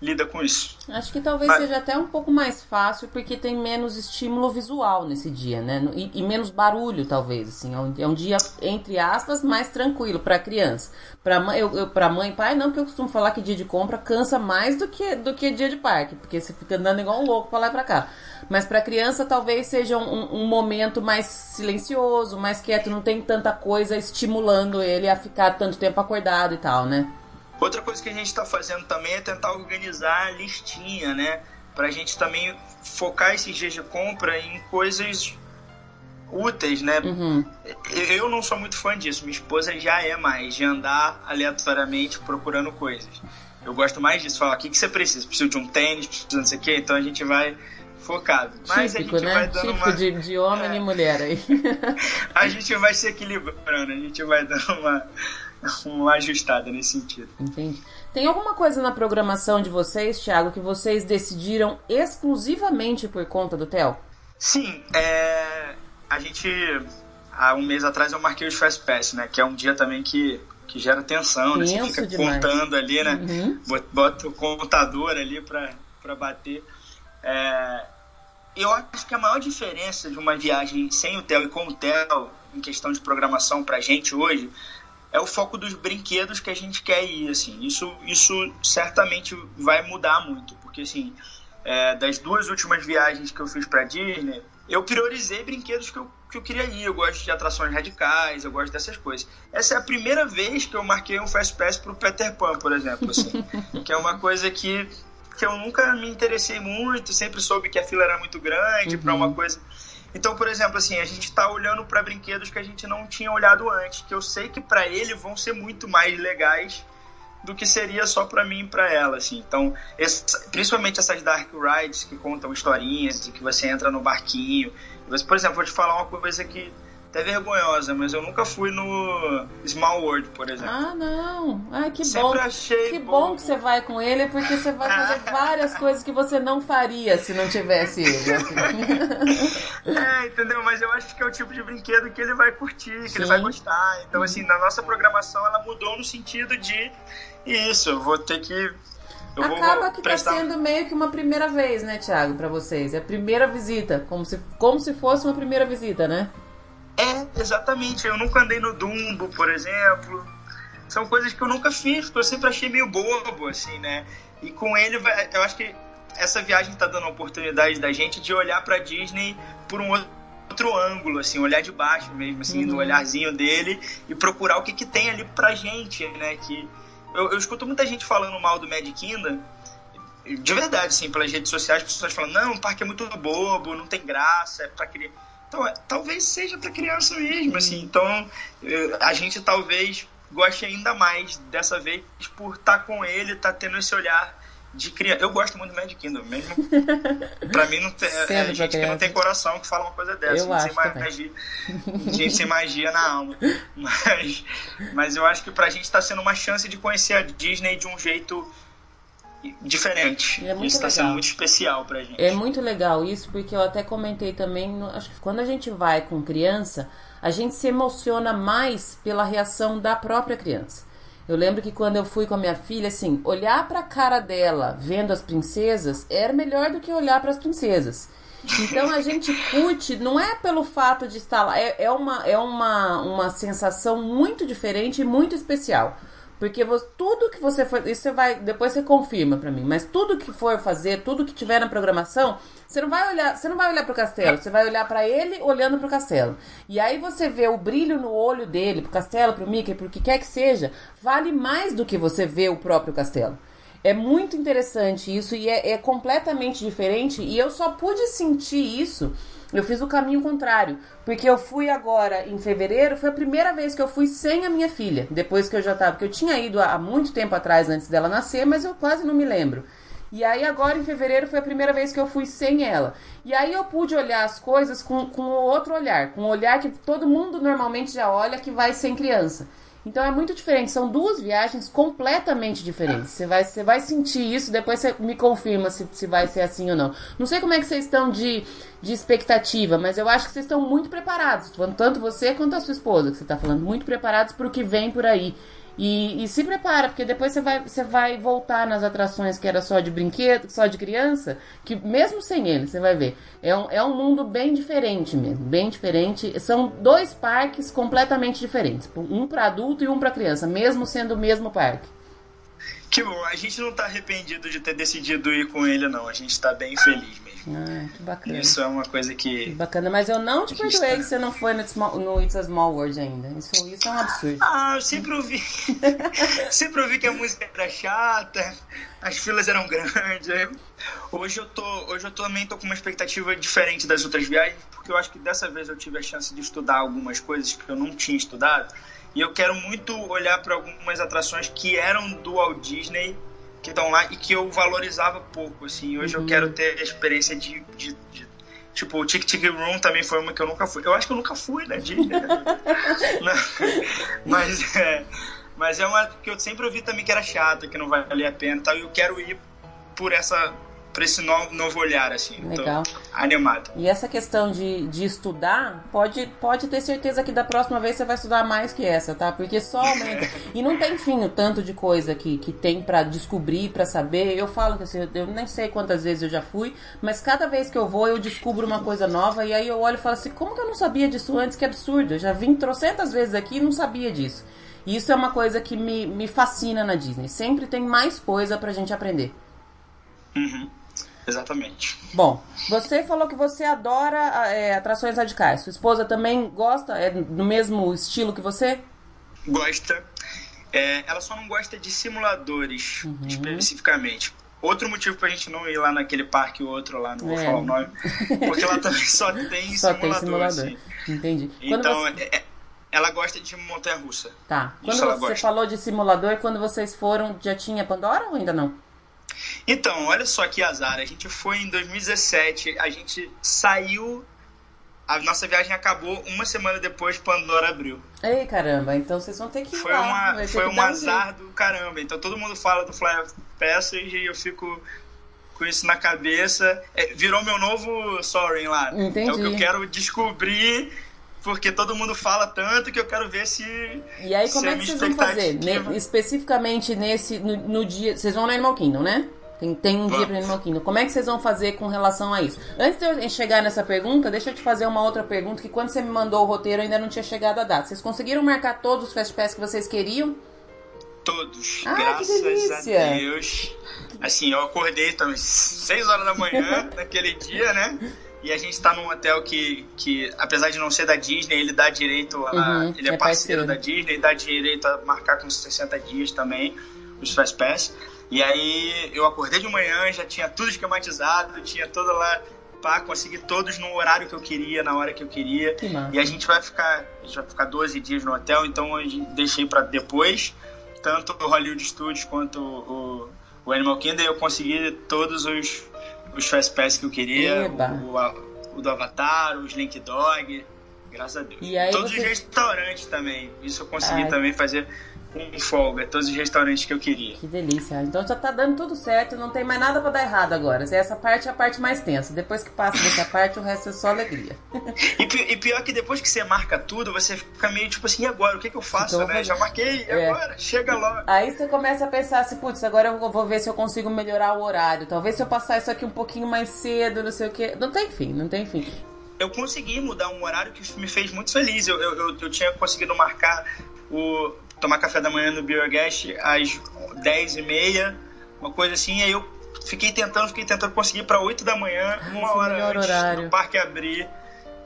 lida com isso. Acho que talvez Mas- seja até um pouco mais fácil porque tem menos estímulo visual nesse dia, né? E, e menos barulho, talvez. Assim, é um, é um dia entre aspas mais tranquilo para criança. Para mãe, eu, eu, para mãe e pai não, porque eu costumo falar que dia de compra cansa mais do que do que dia de parque, porque você fica andando igual um louco para lá e para cá. Mas para criança talvez seja um, um momento mais silencioso, mais quieto, não tem tanta coisa estimulando ele a ficar tanto tempo acordado e tal, né? Outra coisa que a gente está fazendo também é tentar organizar a listinha, né? Pra gente também focar esses dias de compra em coisas úteis, né? Uhum. Eu não sou muito fã disso, minha esposa já é mais, de andar aleatoriamente procurando coisas. Eu gosto mais disso, falar, o que, que você precisa? Preciso de um tênis, preciso de não sei o quê, então a gente vai focado. Mas Típico, a gente né? vai dando Típico uma... de, de homem É. e mulher aí. A gente vai se equilibrando, a gente vai dando uma, uma ajustada nesse sentido. Entendi. Tem alguma coisa na programação de vocês, Thiago, que vocês decidiram exclusivamente por conta do Theo? Sim, é, a gente há um mês atrás eu marquei os Fast Pass, né? Que é um dia também que, que gera tensão, né? Você fica demais. contando ali, né? Uhum. Bot- Bota o contador ali pra, pra bater. É, eu acho que a maior diferença de uma viagem sem o Theo e com o Theo, em questão de programação pra gente hoje, é o foco dos brinquedos que a gente quer ir, assim. Isso, isso certamente vai mudar muito, porque, assim, é, das duas últimas viagens que eu fiz pra Disney, eu priorizei brinquedos que eu, que eu queria ir. Eu gosto de atrações radicais, eu gosto dessas coisas. Essa é a primeira vez que eu marquei um Fast Pass pro Peter Pan, por exemplo, assim, que é uma coisa que, que eu nunca me interessei muito, sempre soube que a fila era muito grande pra uma coisa... Então, por exemplo, assim, a gente tá olhando para brinquedos que a gente não tinha olhado antes, que eu sei que para ele vão ser muito mais legais do que seria só para mim e para ela, assim. Então, esse- principalmente essas dark rides que contam historinhas e que você entra no barquinho. Você, por exemplo, vou te falar uma coisa que até vergonhosa, mas eu nunca fui no Small World, por exemplo. Ah, não. Ai, que Sempre bom. achei Que bom. bom que você vai com ele, porque você vai fazer várias coisas que você não faria se não tivesse ele. É, entendeu? Mas eu acho que é o tipo de brinquedo que ele vai curtir, que Sim. ele vai gostar. Então, assim, na nossa programação ela mudou no sentido de isso, eu vou ter que. Acaba que tá prestar. sendo meio que uma primeira vez, né, Thiago, pra vocês. É a primeira visita, como se, como se fosse uma primeira visita, né? É, exatamente. Eu nunca andei no Dumbo, por exemplo. São coisas que eu nunca fiz, porque eu sempre achei meio bobo, assim, né? E com ele, eu acho que essa viagem tá dando a oportunidade da gente de olhar pra Disney por um outro ângulo, assim, olhar de baixo mesmo, assim, Uhum. no olharzinho dele e procurar o que, que tem ali pra gente, né? Que eu, eu escuto muita gente falando mal do Magic Kingdom, de verdade, assim, pelas redes sociais, as pessoas falam, não, o parque é muito bobo, não tem graça, é pra criança. Então, talvez seja pra criança mesmo, assim. Então, a gente talvez goste ainda mais dessa vez por estar com ele, estar tendo esse olhar de criança. Eu gosto muito do Magic Kingdom, mesmo. pra mim, não tem, é, é gente que não tem coração que fala uma coisa dessa. Eu gente, sem acho também. magia, gente sem magia na alma. Mas, mas eu acho que pra gente tá sendo uma chance de conhecer a Disney de um jeito diferente. É muito Isso tá legal. sendo muito especial pra gente. É muito legal isso, porque eu até comentei também, acho que quando a gente vai com criança, a gente se emociona mais pela reação da própria criança. Eu lembro que quando eu fui com a minha filha, assim, olhar pra cara dela vendo as princesas era melhor do que olhar para as princesas. Então a gente curte, não é pelo fato de estar lá, é, é, uma, é uma, uma sensação muito diferente e muito especial. Porque vo- tudo que você for. Isso você vai. Depois você confirma pra mim. Mas tudo que for fazer, tudo que tiver na programação, você não vai olhar. Você não vai olhar pro castelo. Você vai olhar pra ele olhando pro castelo. E aí você vê o brilho no olho dele, pro castelo, pro Mickey, pro que quer que seja, vale mais do que você ver o próprio castelo. É muito interessante isso e é, é completamente diferente. E eu só pude sentir isso. Eu fiz o caminho contrário. Porque eu fui agora em fevereiro, foi a primeira vez que eu fui sem a minha filha. Depois que eu já tava. Porque eu tinha ido há muito tempo atrás antes dela nascer, mas eu quase não me lembro. E aí agora em fevereiro foi a primeira vez que eu fui sem ela. E aí eu pude olhar as coisas com, com outro olhar. Com o olhar que todo mundo normalmente já olha que vai sem criança. Então é muito diferente, são duas viagens completamente diferentes. Você vai, você vai sentir isso, depois você me confirma se, se vai ser assim ou não. Não sei como é que vocês estão de, de expectativa, mas eu acho que vocês estão muito preparados. Tanto você quanto a sua esposa, que você está falando, muito preparados para o que vem por aí. E, e se prepara, porque depois você vai, você vai voltar nas atrações que era só de brinquedo, só de criança, que mesmo sem ele, você vai ver. É um, é um mundo bem diferente mesmo, bem diferente. São dois parques completamente diferentes. Um para adulto e um para criança, mesmo sendo o mesmo parque. Que bom, a gente não tá arrependido de ter decidido ir com ele, não. A gente tá bem feliz mesmo. Ah, que bacana. Isso é uma coisa Que que. bacana, mas eu não te perdoei tá- que você não foi no, Small- no It's a Small World ainda. Isso, isso é um absurdo. Ah, eu sempre ouvi. sempre ouvi que a música era chata, as filas eram grandes. Hoje eu tô. Hoje eu também tô com uma expectativa diferente das outras viagens, porque eu acho que dessa vez eu tive a chance de estudar algumas coisas que eu não tinha estudado. E eu quero muito olhar para algumas atrações que eram do Walt Disney, que estão lá e que eu valorizava pouco. Assim, hoje Uhum. eu quero ter a experiência de, de, de Tipo, o Tic Tic Room também foi uma que eu nunca fui. Eu acho que eu nunca fui na Disney. né? Não, mas, é, mas é uma que eu sempre ouvi também que era chata, que não valia a pena e tal. E eu quero ir por essa por esse novo, novo olhar, assim. Legal. Tô animado. E essa questão de, de estudar, pode, pode ter certeza que da próxima vez você vai estudar mais que essa, tá? Porque só aumenta. E não tem fim o tanto de coisa que, que tem pra descobrir, pra saber. Eu falo que assim, eu nem sei quantas vezes eu já fui, mas cada vez que eu vou eu descubro uma coisa nova e aí eu olho e falo assim, como que eu não sabia disso antes? Que absurdo. Eu já vim trocentas vezes aqui e não sabia disso. E isso é uma coisa que me, me fascina na Disney. Sempre tem mais coisa pra gente aprender. Uhum. Exatamente. Bom, você falou que você adora é, atrações radicais. Sua esposa também gosta? É no mesmo estilo que você? Gosta. É, ela só não gosta de simuladores, Uhum. especificamente. Outro motivo pra gente não ir lá naquele parque ou outro lá, não vou É. falar o nome. Porque lá também só tem Só simulador. tem simulador. assim. Entendi. Quando Então, você... é- é- ela gosta de montanha russa. Tá. Quando Isso ela você falou de simulador, quando vocês foram, já tinha Pandora ou ainda não? Então, olha só que azar. A gente foi em 2017, a gente saiu a nossa viagem acabou uma semana depois Pandora abriu. Ei, caramba, então vocês vão ter que ir Foi, lá. uma, foi um azar do caramba. Então todo mundo fala do Fly of Passage e eu fico com isso na cabeça. É, virou meu novo Soaring lá. Entendi. É o que eu quero descobrir, porque todo mundo fala tanto que eu quero ver se. E aí, como é que vocês vão fazer? Ne- especificamente nesse, no, no dia. Vocês vão no Animal Kingdom, né? Tem, tem um dia para Animal Kingdom. Como é que vocês vão fazer com relação a isso? Antes de eu chegar nessa pergunta, deixa eu te fazer uma outra pergunta que quando você me mandou o roteiro ainda não tinha chegado a data. Vocês conseguiram marcar todos os Fast Pass que vocês queriam? Todos. Ah, graças a Deus. Assim, eu acordei também 6 horas da manhã naquele dia, né? E a gente tá num hotel que, que, apesar de não ser da Disney, ele dá direito a. Uhum, ele é, é parceiro, parceiro. da Disney, dá direito a marcar com 60 dias também os Fast Pass. E aí eu acordei de manhã, já tinha tudo esquematizado, tinha toda lá para conseguir todos no horário que eu queria, na hora que eu queria. Que. E a gente vai ficar, a gente vai ficar 12 dias no hotel, então eu deixei para depois, tanto o Hollywood Studios quanto o, o Animal Kingdom, eu consegui todos os, os Fast Pass que eu queria, o, o, o do Avatar, o Slink Dog, graças a Deus. E todos você- os restaurantes também, isso eu consegui Ai. também fazer com folga, todos os restaurantes que eu queria. Que delícia. Então já tá dando tudo certo, não tem mais nada pra dar errado agora. Essa parte é a parte mais tensa. Depois que passa dessa parte, o resto é só alegria. E, e pior que depois que você marca tudo, você fica meio tipo assim, e agora? O que, que eu faço, Então né? Já marquei, É. agora? Chega logo. Aí você começa a pensar assim, putz, agora eu vou ver se eu consigo melhorar o horário. Talvez se eu passar isso aqui um pouquinho mais cedo, não sei o quê. Não tem fim, não tem fim. eu consegui mudar um horário que me fez muito feliz. Eu, eu, eu tinha conseguido marcar o tomar café da manhã no Beergast às 10 e meia, uma coisa assim, aí eu fiquei tentando, fiquei tentando conseguir para 8 da manhã, uma esse é hora melhor antes horário. do parque abrir.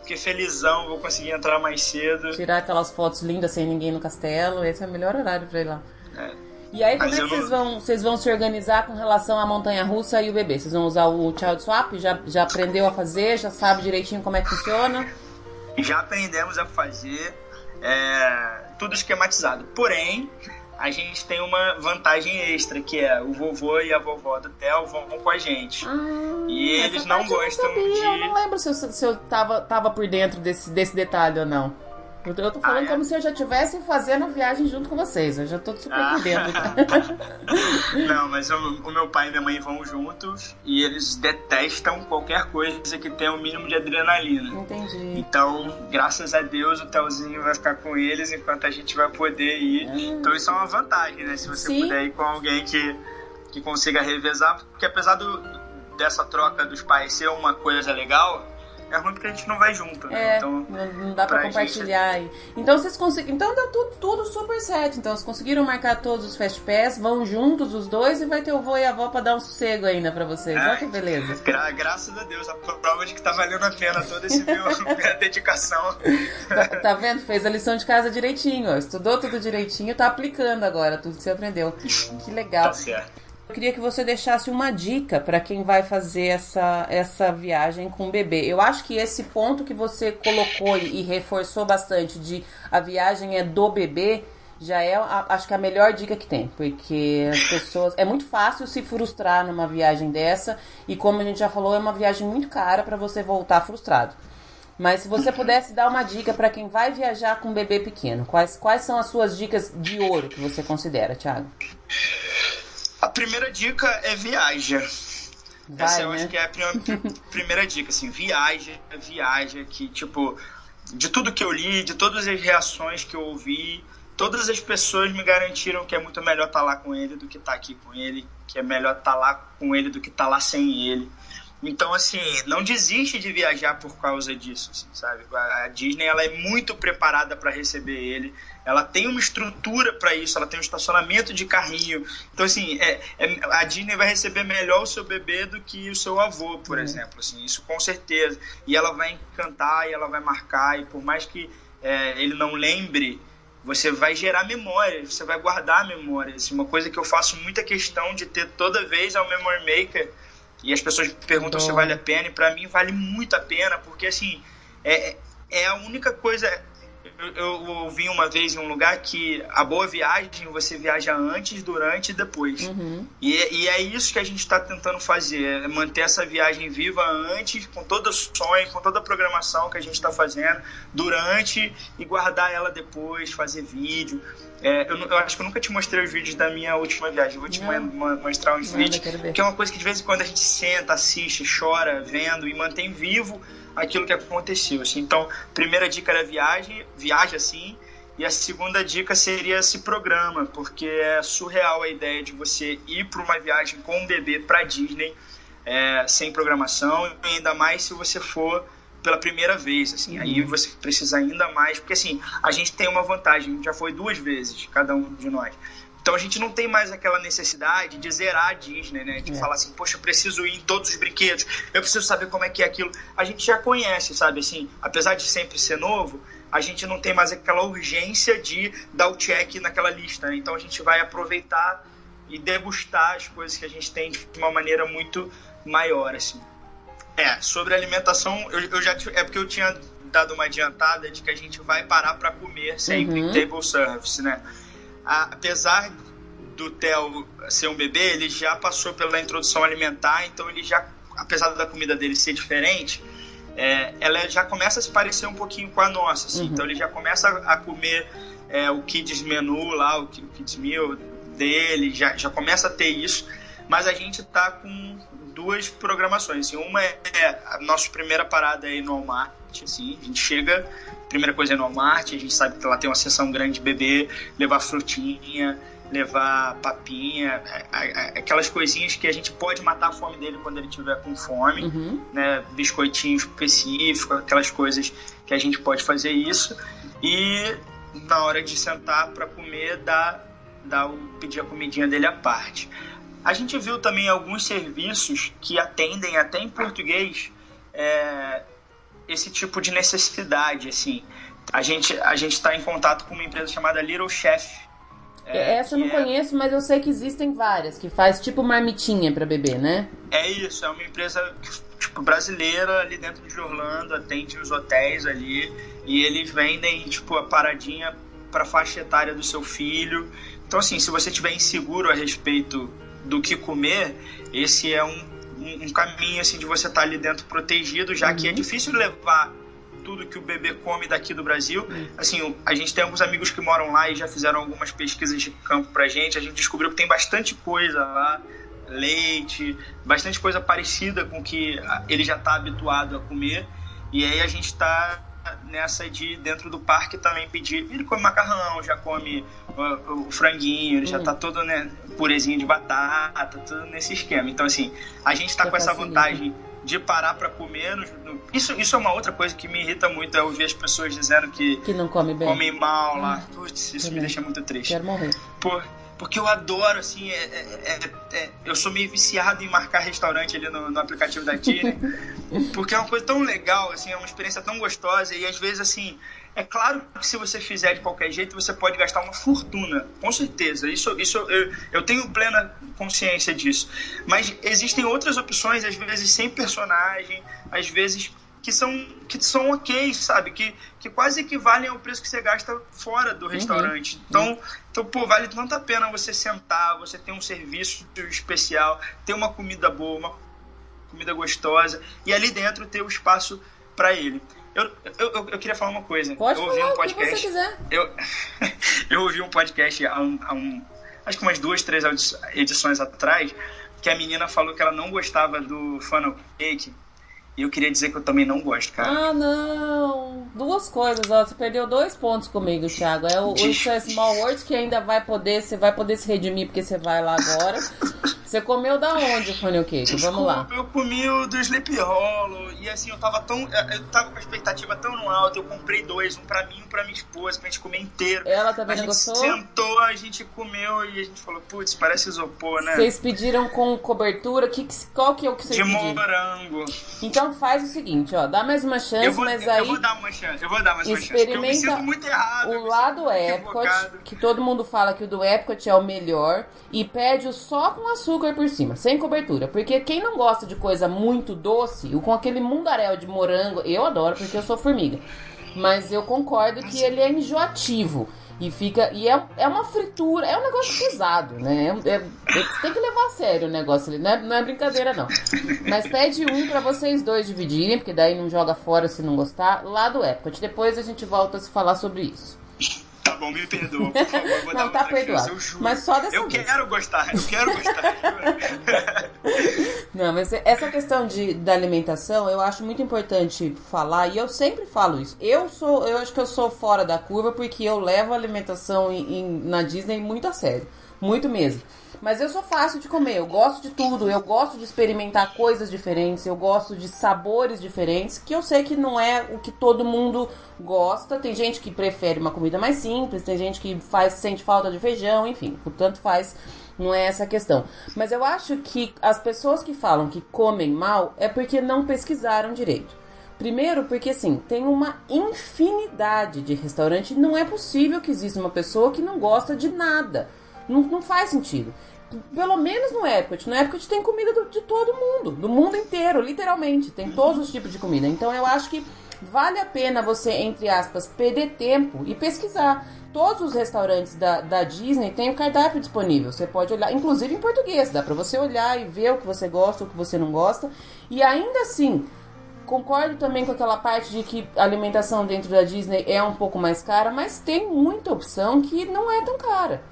Fiquei felizão, vou conseguir entrar mais cedo. Tirar aquelas fotos lindas sem ninguém no castelo, esse é o melhor horário pra ir lá. É. E aí, como é que vocês não- vão, vocês vão se organizar com relação à montanha russa e o bebê? Vocês vão usar o Child Swap? Já, já aprendeu a fazer? Já sabe direitinho como é que funciona? Já aprendemos a fazer é, tudo esquematizado. Porém, a gente tem uma vantagem extra, que é o vovô e a vovó do Theo vão com a gente. Ah, E eles não parte eu gostam sabia. de- Eu não lembro se eu, se eu tava, tava por dentro desse, desse detalhe ou não. Eu tô, eu tô falando Ah, é? como se eu já estivesse fazendo a viagem junto com vocês. Eu já tô super Ah. por dentro. Não, mas o, o meu pai e minha mãe vão juntos e eles detestam qualquer coisa que tenha o mínimo de adrenalina. Entendi. Então, graças a Deus, o Telzinho vai ficar com eles enquanto a gente vai poder ir. Então, isso é uma vantagem, né? Se você Sim. puder ir com alguém que, que consiga revezar. Porque apesar do, dessa troca dos pais ser uma coisa legal, é ruim porque a gente não vai junto, né? É, Então, não, dá pra pra compartilhar aí. Então vocês conseguiram. Então deu tudo, tudo super certo. Então vocês conseguiram marcar todos os Fast Pass, vão juntos os dois e vai ter o vô e a avó pra dar um sossego ainda pra vocês. Olha que beleza. gra- graças a Deus, a prova de que tá valendo a pena toda essa minha dedicação. Tá, tá vendo? Fez a lição de casa direitinho, ó. Estudou tudo direitinho, tá aplicando agora tudo que você aprendeu. Que legal. Tá certo. Eu queria que você deixasse uma dica pra quem vai fazer essa, essa viagem com o bebê. Eu acho que esse ponto que você colocou e, reforçou bastante de a viagem é do bebê já é, a- acho que a melhor dica que tem, porque as pessoas é muito fácil se frustrar numa viagem dessa e como a gente já falou, é uma viagem muito cara pra você voltar frustrado. Mas se você pudesse dar uma dica pra quem vai viajar com um bebê pequeno, quais, quais são as suas dicas de ouro que você considera, Thiago? A primeira dica é viaja. Vai, Essa eu né? acho que é a prim- primeira dica, assim, viaja, viaja, que tipo, de tudo que eu li, de todas as reações que eu ouvi, todas as pessoas me garantiram que é muito melhor estar lá com ele do que estar aqui com ele, que é melhor estar lá com ele do que estar lá sem ele. Então, assim, não desiste de viajar por causa disso, assim, sabe? A a Disney, ela é muito preparada para receber ele, ela tem uma estrutura para isso, ela tem um estacionamento de carrinho. Então, assim, é, é- a Disney vai receber melhor o seu bebê do que o seu avô, por exemplo, assim, isso com certeza. E ela vai encantar, e ela vai marcar, e por mais que é, ele não lembre, você vai gerar memória, você vai guardar memórias. Assim, uma coisa que eu faço muita questão de ter toda vez é o Memory Maker, e as pessoas perguntam se Bom. vale a pena, e pra mim vale muito a pena, porque assim, é, é a única coisa eu, eu ouvi uma vez em um lugar que a boa viagem você viaja antes, durante e depois. Uhum. E, e é isso que a gente está tentando fazer, é manter essa viagem viva antes, com todo o sonho, com toda a programação que a gente está fazendo, durante e guardar ela depois, fazer vídeo. É, eu, eu, acho que eu nunca te mostrei os vídeos da minha última viagem. Eu vou te mostrar uns vídeos, que é uma coisa que de vez em quando a gente senta, assiste, chora, vendo e mantém vivo aquilo que aconteceu. Assim. Então, primeira dica era viagem, viaja assim. E a segunda dica seria se programa, porque é surreal a ideia de você ir para uma viagem com um bebê para Disney é, sem programação, ainda mais se você for pela primeira vez, assim, uhum. aí você precisa ainda mais, porque assim, a gente tem uma vantagem, a gente já foi duas vezes, cada um de nós. Então a gente não tem mais aquela necessidade de zerar a Disney, né? De é. falar assim, poxa, eu preciso ir em todos os brinquedos, eu preciso saber como é que é aquilo. A gente já conhece, sabe? Assim, apesar de sempre ser novo, a gente não tem mais aquela urgência de dar o check naquela lista. Né? Então a gente vai aproveitar e degustar as coisas que a gente tem de uma maneira muito maior, assim. É, sobre alimentação, eu, eu já é porque eu tinha dado uma adiantada de que a gente vai parar para comer sempre uhum. em table service, né? Apesar do Theo ser um bebê, ele já passou pela introdução alimentar, então ele já, apesar da comida dele ser diferente, é, ela já começa a se parecer um pouquinho com a nossa, assim. uhum. então ele já começa a, comer é, o kids menu lá, o, o kids meal dele, já, já começa a ter isso, mas a gente tá com duas programações, assim, uma é, é a nossa primeira parada aí no Walmart, assim, a gente chega primeira coisa é no Walmart, a gente sabe que lá tem uma seção grande de bebê, levar frutinha, levar papinha, aquelas coisinhas que a gente pode matar a fome dele quando ele tiver com fome, uhum. né? Biscoitinho específico, aquelas coisas que a gente pode fazer isso. E na hora de sentar para comer, dar, dar o, pedir a comidinha dele à parte. A gente viu também alguns serviços que atendem até em português é, esse tipo de necessidade, assim. A gente a gente está em contato com uma empresa chamada Little Chef. É, Essa eu não é... conheço, mas eu sei que existem várias que faz tipo marmitinha para beber, né? É isso, é uma empresa tipo brasileira ali dentro de Orlando, atende os hotéis ali e eles vendem tipo a paradinha para faixa etária do seu filho. Então assim, se você tiver inseguro a respeito do que comer, esse é um um, um caminho assim de você estar tá ali dentro protegido, já uhum. que é uhum. difícil levar tudo que o bebê come daqui do Brasil. Uhum. Assim, a gente tem alguns amigos que moram lá e já fizeram algumas pesquisas de campo pra gente. A gente descobriu que tem bastante coisa lá, leite, bastante coisa parecida com que ele já está habituado a comer. E aí a gente está nessa de dentro do parque também pedir. Ele come macarrão, já come o, o franguinho, ele uhum. já tá todo, né, purezinho de batata, tudo nesse esquema. Então, assim, a gente tá com essa vantagem de parar para comer. No, no, isso, isso é uma outra coisa que me irrita muito, é ouvir as pessoas dizendo que, que não come bem. comem mal lá. Hum. Putz, isso me deixa muito triste. Quero morrer. Por, porque eu adoro, assim, é, é, é, é, eu sou meio viciado em marcar restaurante ali no, no aplicativo da Disney, porque é uma coisa tão legal, assim, é uma experiência tão gostosa. E às vezes, assim, é claro que se você fizer de qualquer jeito, você pode gastar uma fortuna, com certeza, isso, isso eu, eu tenho plena consciência disso, mas existem outras opções, às vezes sem personagem, às vezes que são, que são ok, sabe? Que, que quase equivalem ao preço que você gasta fora do uhum. restaurante. Uhum. Então, então, pô, vale tanto a pena você sentar, você ter um serviço especial, ter uma comida boa, uma comida gostosa, e ali dentro ter o espaço para ele. Eu, eu, eu, queria falar uma coisa. Pode eu ouvi falar um podcast. O que você quiser. Eu, eu ouvi um podcast há um, há um. Acho que umas duas, três edições atrás, que a menina falou que ela não gostava do funnel cake e eu queria dizer que eu também não gosto, cara. Ah, não. Duas coisas, ó. Você perdeu dois pontos comigo, Thiago. É o, o Small Words que ainda vai poder, você vai poder se redimir porque você vai lá agora. Você comeu da onde o funnel cake? Vamos lá. Eu comi o do Sleep Hollow. E assim, eu tava tão. Eu tava com a expectativa tão no alto. Eu comprei dois, um pra mim e um pra minha esposa, pra gente comer inteiro. Ela também a gostou? sentou, a gente comeu e a gente falou, putz, parece isopor, né? Vocês pediram com cobertura? Que, qual que é o que vocês De pediram? De morango. Então faz o seguinte, ó. Dá mais uma chance, vou, mas eu, aí. Eu vou dar uma chance. Eu vou dar mais uma chance. Experimenta muito errado. O lado Epcot, que todo mundo fala que o do Epcot é o melhor. E pede o só com açúcar por cima, sem cobertura. Porque quem não gosta de coisa muito doce, com aquele mundaréu de morango, eu adoro porque eu sou formiga. mas eu concordo que ele é enjoativo. E fica. E é, é uma fritura, é um negócio pesado, né? É, é, tem que levar a sério o negócio ali, não é, não é brincadeira, não. Mas pede um para vocês dois dividirem, porque daí não joga fora se não gostar, lá do Epcot. Depois a gente volta a se falar sobre isso. Tá bom, me perdoa, por favor. Vou não, tá perdoado. Mas só dessa eu vez. quero gostar, eu quero gostar. não, mas essa questão de, da alimentação, eu acho muito importante falar, e eu sempre falo isso. Eu sou, eu acho que eu sou fora da curva porque eu levo a alimentação em, em, na Disney muito a sério. Muito mesmo. Mas eu sou fácil de comer, eu gosto de tudo, eu gosto de experimentar coisas diferentes, eu gosto de sabores diferentes, que eu sei que não é o que todo mundo gosta. Tem gente que prefere uma comida mais simples, tem gente que faz sente falta de feijão, enfim, portanto faz não é essa a questão. Mas eu acho que as pessoas que falam que comem mal é porque não pesquisaram direito. Primeiro, porque assim, tem uma infinidade de restaurantes. Não é possível que exista uma pessoa que não gosta de nada. Não, não faz sentido pelo menos no Epcot. No Epcot tem comida do, de todo mundo, do mundo inteiro, literalmente. Tem todos os tipos de comida. Então eu acho que vale a pena você, entre aspas, perder tempo e pesquisar. Todos os restaurantes da, da Disney têm o cardápio disponível. Você pode olhar, inclusive em português, dá pra você olhar e ver o que você gosta, o que você não gosta. E ainda assim, concordo também com aquela parte de que a alimentação dentro da Disney é um pouco mais cara, mas tem muita opção que não é tão cara.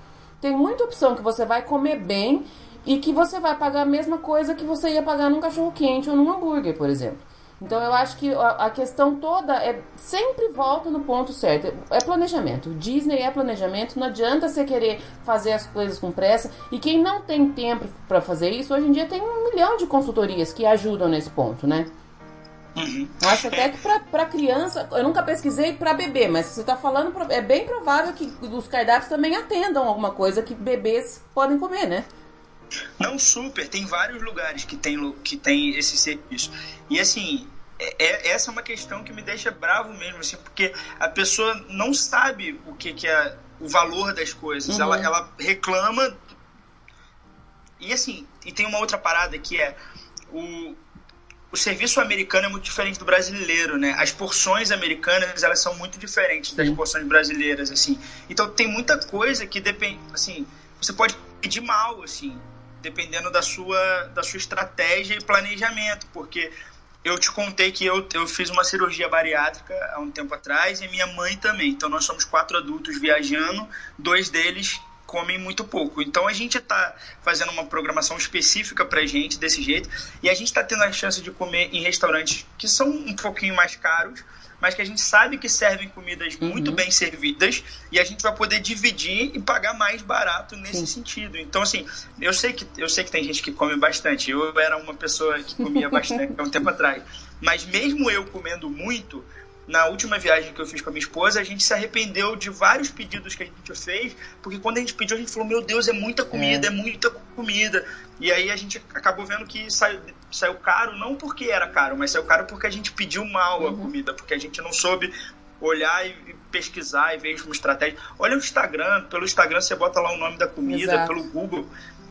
Tem muita opção que você vai comer bem e que você vai pagar a mesma coisa que você ia pagar num cachorro quente ou num hambúrguer, por exemplo. Então eu acho que a, questão toda é sempre volta no ponto certo. É planejamento. Disney é planejamento. Não adianta você querer fazer as coisas com pressa. E quem não tem tempo para fazer isso, hoje em dia tem um milhão de consultorias que ajudam nesse ponto, né? Uhum. Acho até que pra, pra criança, eu nunca pesquisei pra bebê, mas você tá falando, é bem provável que os cardápios também atendam alguma coisa que bebês podem comer, né? Não, super. Tem vários lugares que tem, que tem esse serviço. E assim, é, é, essa é uma questão que me deixa bravo mesmo, assim, porque a pessoa não sabe o que, que é o valor das coisas. Uhum. Ela, ela reclama. E assim, e tem uma outra parada que é o, o serviço americano é muito diferente do brasileiro, né? As porções americanas, elas são muito diferentes das porções brasileiras, assim. Então tem muita coisa que depende, assim, você pode pedir mal, assim, dependendo da sua, da sua estratégia e planejamento, porque eu te contei que eu, eu fiz uma cirurgia bariátrica há um tempo atrás e minha mãe também. Então nós somos quatro adultos viajando, dois deles comem muito pouco. Então a gente está fazendo uma programação específica para gente desse jeito e a gente está tendo a chance de comer em restaurantes que são um pouquinho mais caros, mas que a gente sabe que servem comidas uhum. muito bem servidas e a gente vai poder dividir e pagar mais barato nesse Sim. sentido. Então assim, eu sei que eu sei que tem gente que come bastante. Eu era uma pessoa que comia bastante há um tempo atrás, mas mesmo eu comendo muito na última viagem que eu fiz com a minha esposa, a gente se arrependeu de vários pedidos que a gente fez, porque quando a gente pediu, a gente falou: Meu Deus, é muita comida, é, é muita comida. E aí a gente acabou vendo que saiu, saiu caro, não porque era caro, mas saiu caro porque a gente pediu mal uhum. a comida, porque a gente não soube olhar e pesquisar e ver uma estratégia. Olha o Instagram, pelo Instagram você bota lá o nome da comida, Exato. pelo Google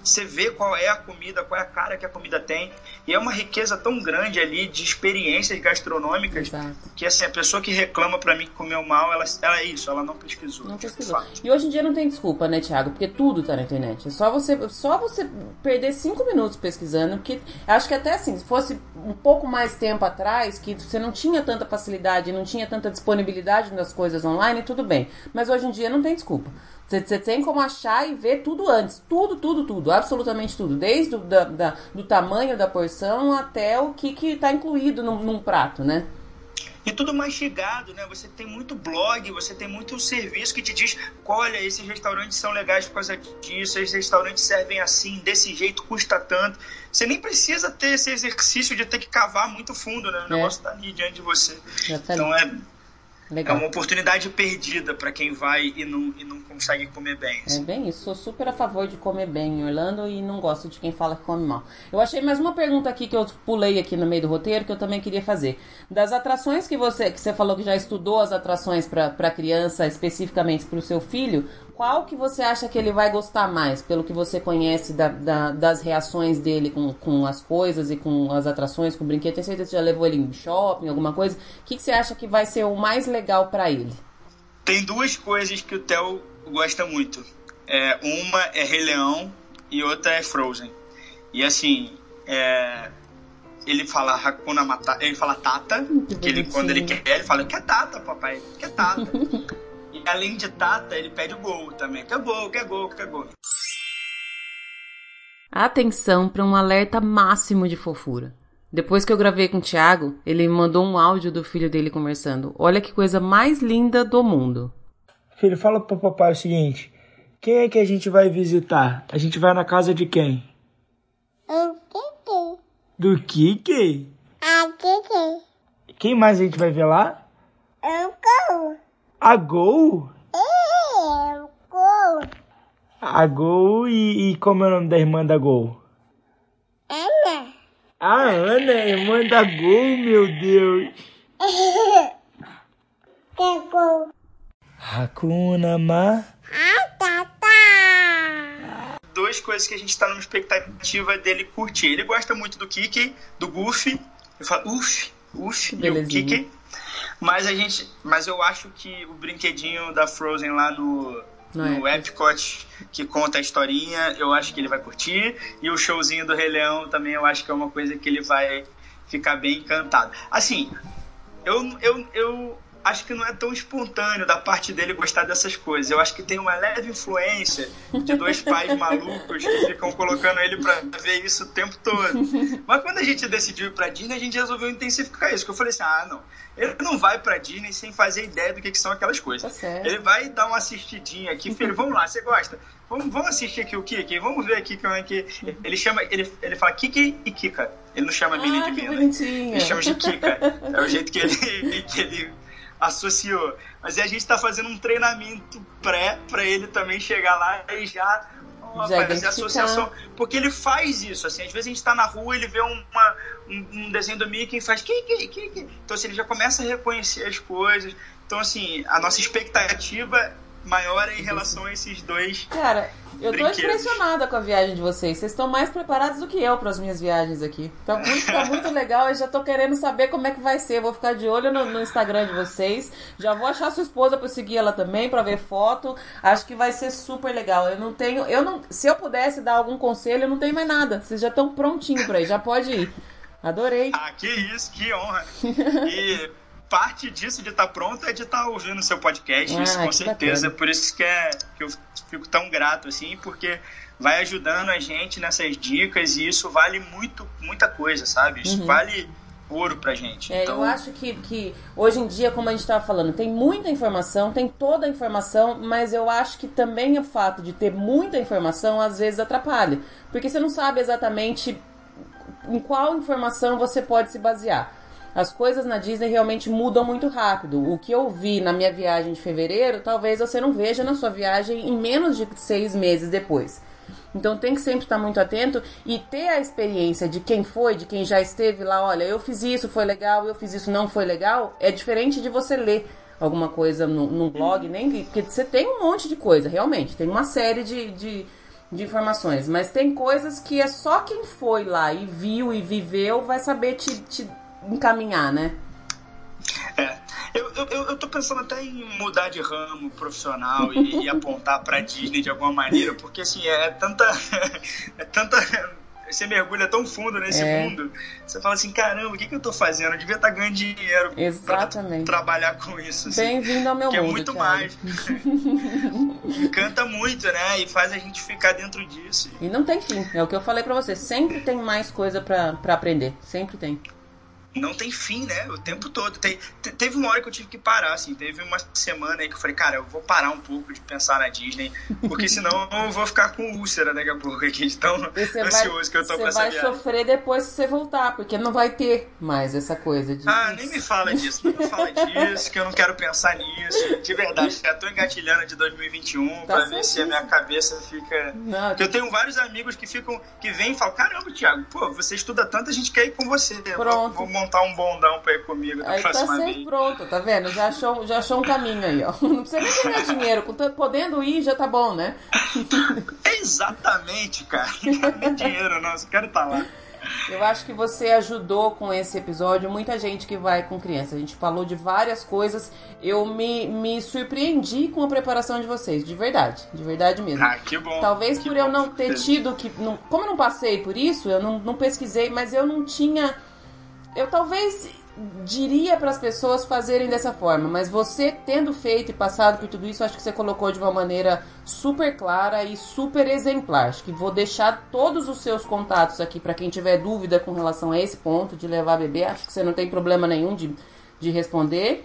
você vê qual é a comida, qual é a cara que a comida tem. E é uma riqueza tão grande ali de experiências gastronômicas Exato. que assim, a pessoa que reclama para mim que comeu mal, ela, ela é isso, ela não pesquisou. Não pesquisou. E hoje em dia não tem desculpa, né, Thiago? Porque tudo tá na internet. É só você, só você perder cinco minutos pesquisando, porque acho que até assim, se fosse um pouco mais tempo atrás, que você não tinha tanta facilidade, não tinha tanta disponibilidade das coisas online, tudo bem. Mas hoje em dia não tem desculpa. Você tem como achar e ver tudo antes. Tudo, tudo, tudo. Absolutamente tudo. Desde o da, da, do tamanho da porção até o que está incluído num, num, prato, né? E tudo mastigado, né? Você tem muito blog, você tem muito serviço que te diz: olha, esses restaurantes são legais por causa disso, esses restaurantes servem assim, desse jeito, custa tanto. Você nem precisa ter esse exercício de ter que cavar muito fundo, né? O é. negócio tá ali diante de você. Tá então é Legal. É uma oportunidade perdida para quem vai e não, e não consegue comer bem. Assim. É bem isso. Sou super a favor de comer bem em Orlando e não gosto de quem fala que come mal. Eu achei mais uma pergunta aqui que eu pulei aqui no meio do roteiro que eu também queria fazer. Das atrações que você que você falou que já estudou as atrações para criança, especificamente para o seu filho, qual que você acha que ele vai gostar mais, pelo que você conhece da, da, das reações dele com, com as coisas e com as atrações, com o brinquedo? Tem certeza que já levou ele em shopping, alguma coisa? O que, que você acha que vai ser o mais legal? para ele? Tem duas coisas que o Theo gosta muito. É, uma é Rei Leão e outra é Frozen. E assim, é, ele fala Hakuna Matata, ele fala Tata, que ele, quando ele quer, ele fala, quer Tata, papai, quer Tata. além de Tata, ele pede gol também, quer gol, quer gol, quer gol. Atenção para um alerta máximo de fofura. Depois que eu gravei com o Thiago, ele me mandou um áudio do filho dele conversando. Olha que coisa mais linda do mundo. Filho, fala pro papai o seguinte: quem é que a gente vai visitar? A gente vai na casa de quem? Do Kiki? A Kiki. Quem mais a gente vai ver lá? Um gol. A Gol? É, gol. A Gol e, e como é o nome da irmã da Gol? Ana. A Ana, irmã da Gol, meu Deus. Que gol. Hakuna Ma. Ah, tá, tá. Duas coisas que a gente tá numa expectativa dele curtir. Ele gosta muito do Kiki, do Goofy. Eu falo, uff, uff, e o belezinha. Kiki. Mas a gente. Mas eu acho que o brinquedinho da Frozen lá no. No No Epcot, que conta a historinha, eu acho que ele vai curtir. E o showzinho do Rei Leão também eu acho que é uma coisa que ele vai ficar bem encantado. Assim, eu, eu, eu acho que não é tão espontâneo da parte dele gostar dessas coisas. Eu acho que tem uma leve influência de dois pais malucos que ficam colocando ele pra ver isso o tempo todo. Mas quando a gente decidiu ir pra Disney, a gente resolveu intensificar isso. Que eu falei assim: ah, não. Ele não vai pra Disney sem fazer ideia do que, que são aquelas coisas. Tá. Ele vai dar uma assistidinha aqui, filho. Vamos lá, você gosta? Vamos, vamos assistir aqui o Kiki? Vamos ver aqui como é que. Ele chama. Ele, ele fala Kiki e Kika. Ele não chama Minnie Ah, de que Minnie. Ele chama de Kika. É o jeito que ele, que ele associou. Mas aí a gente tá fazendo um treinamento pré pra ele também chegar lá e já. ó, Já fazer identificar. associação. Porque ele faz isso, assim. Às vezes a gente tá na rua, ele vê uma, um, um desenho do Mickey e faz Kiki, Kiki. Então assim, ele já começa a reconhecer as coisas. Então, assim, a nossa expectativa maior em relação a esses dois. Cara, eu tô impressionada com a viagem de vocês. Vocês estão mais preparados do que eu para as minhas viagens aqui. Tá muito, tá muito legal. Eu já tô querendo saber como é que vai ser. Vou ficar de olho no, no Instagram de vocês. Já vou achar sua esposa para seguir ela também para ver foto. Acho que vai ser super legal. Eu não tenho, eu não, se eu pudesse dar algum conselho, eu não tenho mais nada. Vocês já estão prontinho para ir. Já pode ir. Adorei. Ah, que isso, que honra. E parte disso de estar pronto é de estar ouvindo o seu podcast, Ah, isso com certeza. bacana. Por isso que, é, que eu fico tão grato, assim, porque vai ajudando a gente nessas dicas e isso vale muito, muita coisa, sabe? Isso vale ouro pra gente. Uhum. É, então, eu acho que, que hoje em dia, como a gente estava falando, tem muita informação, tem toda a informação, mas eu acho que também o fato de ter muita informação às vezes atrapalha. Porque você não sabe exatamente em qual informação você pode se basear. As coisas na Disney realmente mudam muito rápido. O que eu vi na minha viagem de fevereiro, talvez você não veja na sua viagem em menos de seis meses depois. Então tem que sempre estar muito atento e ter a experiência de quem foi, de quem já esteve lá, olha, eu fiz isso, foi legal, eu fiz isso, não foi legal, é diferente de você ler alguma coisa no, num blog, nem que- porque você tem um monte de coisa, realmente, tem uma série de, de, de informações, mas tem coisas que é só quem foi lá e viu e viveu vai saber te, te encaminhar, né? É. Eu, eu, eu tô pensando até em mudar de ramo profissional e, e apontar pra Disney de alguma maneira, porque assim, é tanta. É tanta. Você mergulha tão fundo nesse É. mundo, você fala assim, caramba, o que, que eu tô fazendo? Eu devia estar ganhando dinheiro Exatamente. pra trabalhar com isso. Assim, Bem-vindo ao meu que é mundo, muito Thiago. mais. Encanta muito, né? E faz a gente ficar dentro disso. E não tem fim, é o que eu falei pra você, sempre tem mais coisa pra aprender, sempre tem. Não tem fim, né? O tempo todo. Te- teve uma hora que eu tive que parar, assim. Teve uma semana aí que eu falei, cara, eu vou parar um pouco de pensar na Disney, porque senão eu vou ficar com úlcera daqui a pouco aqui, de tão você vai, ansioso que eu tô você pra vai viagem. sofrer depois se você voltar, porque não vai ter mais essa coisa de. Ah, nem me fala disso, nem me fala disso, que eu não quero pensar nisso. De verdade, já tô engatilhando de 2021 Tá pra ver se a minha cabeça fica. Não, eu tenho vários amigos que ficam, que vêm e falam, caramba, Thiago, pô, você estuda tanto, a gente quer ir com você. Eu Vou, Pronto. vou montar um bondão pra ir comigo Aí tá próxima vez. pronto, tá vendo? Já achou, já achou um caminho aí, ó. Não precisa nem ganhar dinheiro, podendo ir já tá bom, né? Exatamente, cara. Não dinheiro, não, só quero estar lá. Eu acho que você ajudou com esse episódio muita gente que vai com criança. A gente falou de várias coisas. Eu me, me surpreendi com a preparação de vocês, de verdade, de verdade mesmo. Ah, que bom. Talvez que por eu bom. não ter tido que. não- como eu não passei por isso, eu não, não pesquisei, mas eu não tinha. Eu talvez diria para as pessoas fazerem dessa forma, mas você tendo feito e passado por tudo isso, acho que você colocou de uma maneira super clara e super exemplar. Acho que vou deixar todos os seus contatos aqui para quem tiver dúvida com relação a esse ponto de levar bebê. Acho que você não tem problema nenhum de, de responder.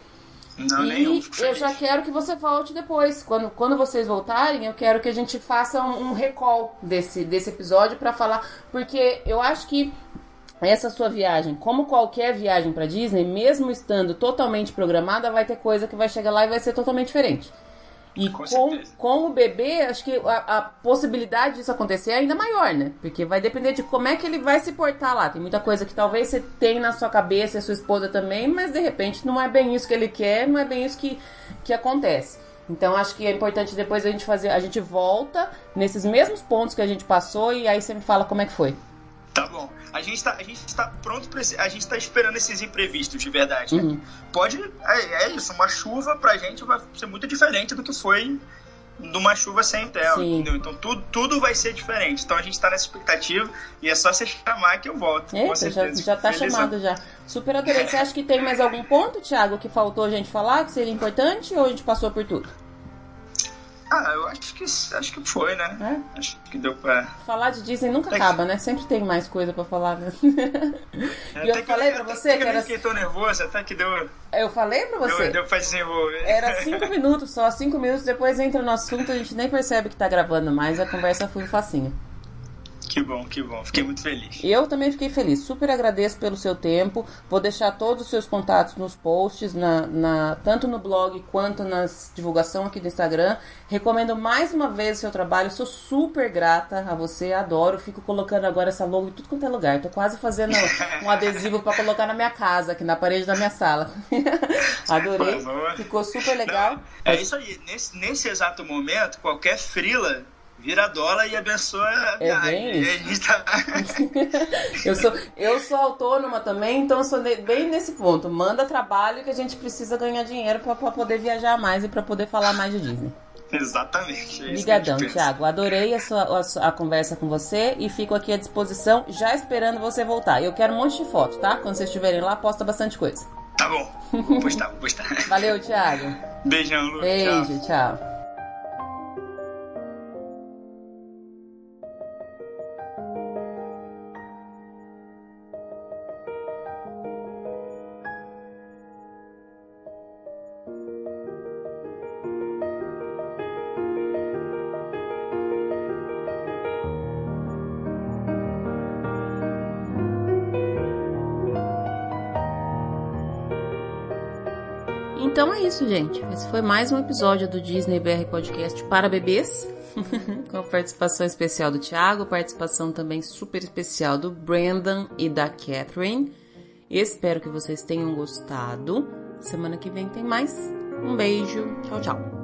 Não, e nenhum. eu já quero que você volte depois. Quando, quando vocês voltarem, eu quero que a gente faça um, um recall desse, desse episódio pra falar. Porque eu acho que essa sua viagem, como qualquer viagem pra Disney, mesmo estando totalmente programada, vai ter coisa que vai chegar lá e vai ser totalmente diferente. E Com com, com o bebê, acho que a, a possibilidade disso acontecer é ainda maior, né? Porque vai depender de como é que ele vai se portar lá. Tem muita coisa que talvez você tenha na sua cabeça e a sua esposa também, mas de repente não é bem isso que ele quer, não é bem isso que, que acontece. Então acho que é importante depois a gente fazer, a gente volta nesses mesmos pontos que a gente passou e aí você me fala como é que foi. Tá bom. A gente tá, a gente tá pronto pra esse, A gente tá esperando esses imprevistos de verdade, né? Pode. É, é isso, uma chuva pra gente vai ser muito diferente do que foi numa chuva sem Sim. entendeu? Então tudo, tudo vai ser diferente. Então a gente tá nessa expectativa e é só você chamar que eu volto. com Eita, já, já tá Felizão. chamado já. Super adorei. Você acha que tem mais algum ponto, Thiago, que faltou a gente falar, que seria importante, ou a gente passou por tudo? Ah, eu acho que acho que foi, né? É? Acho que deu pra. Falar de Disney nunca acaba, né? Sempre tem mais coisa pra falar, né? E eu Até que falei pra até você que que eu era. nem fiquei tão nervoso, até que deu, Eu falei pra você. deu, deu pra desenvolver. Era cinco minutos só, cinco minutos depois entra no assunto, a gente nem percebe que tá gravando mais, a conversa foi facinha. Que bom, que bom. Fiquei muito feliz. Eu também fiquei feliz, super agradeço pelo seu tempo. Vou deixar todos os seus contatos nos posts, na, na- tanto no blog quanto na divulgação aqui do Instagram. Recomendo mais uma vez o seu trabalho, sou super grata a você, adoro. Fico colocando agora essa logo em tudo quanto é lugar. Tô quase fazendo um adesivo pra colocar na minha casa, aqui na parede da minha sala. Adorei, ficou super legal. É isso aí. Nesse, nesse exato momento, qualquer frila vira dólar e abençoa a É viagem. bem isso. tá... Eu sou, eu sou autônoma também, então sou bem nesse ponto. Manda trabalho que a gente precisa ganhar dinheiro pra pra poder viajar mais e pra poder falar mais de Disney. Exatamente. é Obrigadão. Thiago. Adorei a, sua, a, sua- a conversa com você e fico aqui à disposição, já esperando você voltar. Eu quero um monte de foto, tá? Quando vocês estiverem lá, posta bastante coisa. Tá bom. Vou postar, vou postar. Valeu, Thiago. Beijão, Lu. Tchau. Beijo, tchau. Então é isso, gente. Esse foi mais um episódio do Disney BR Podcast para bebês. Com a participação especial do Thiago, participação também super especial do Brandon e da Catherine. Espero que vocês tenham gostado. Semana que vem tem mais. Um beijo. Tchau, tchau.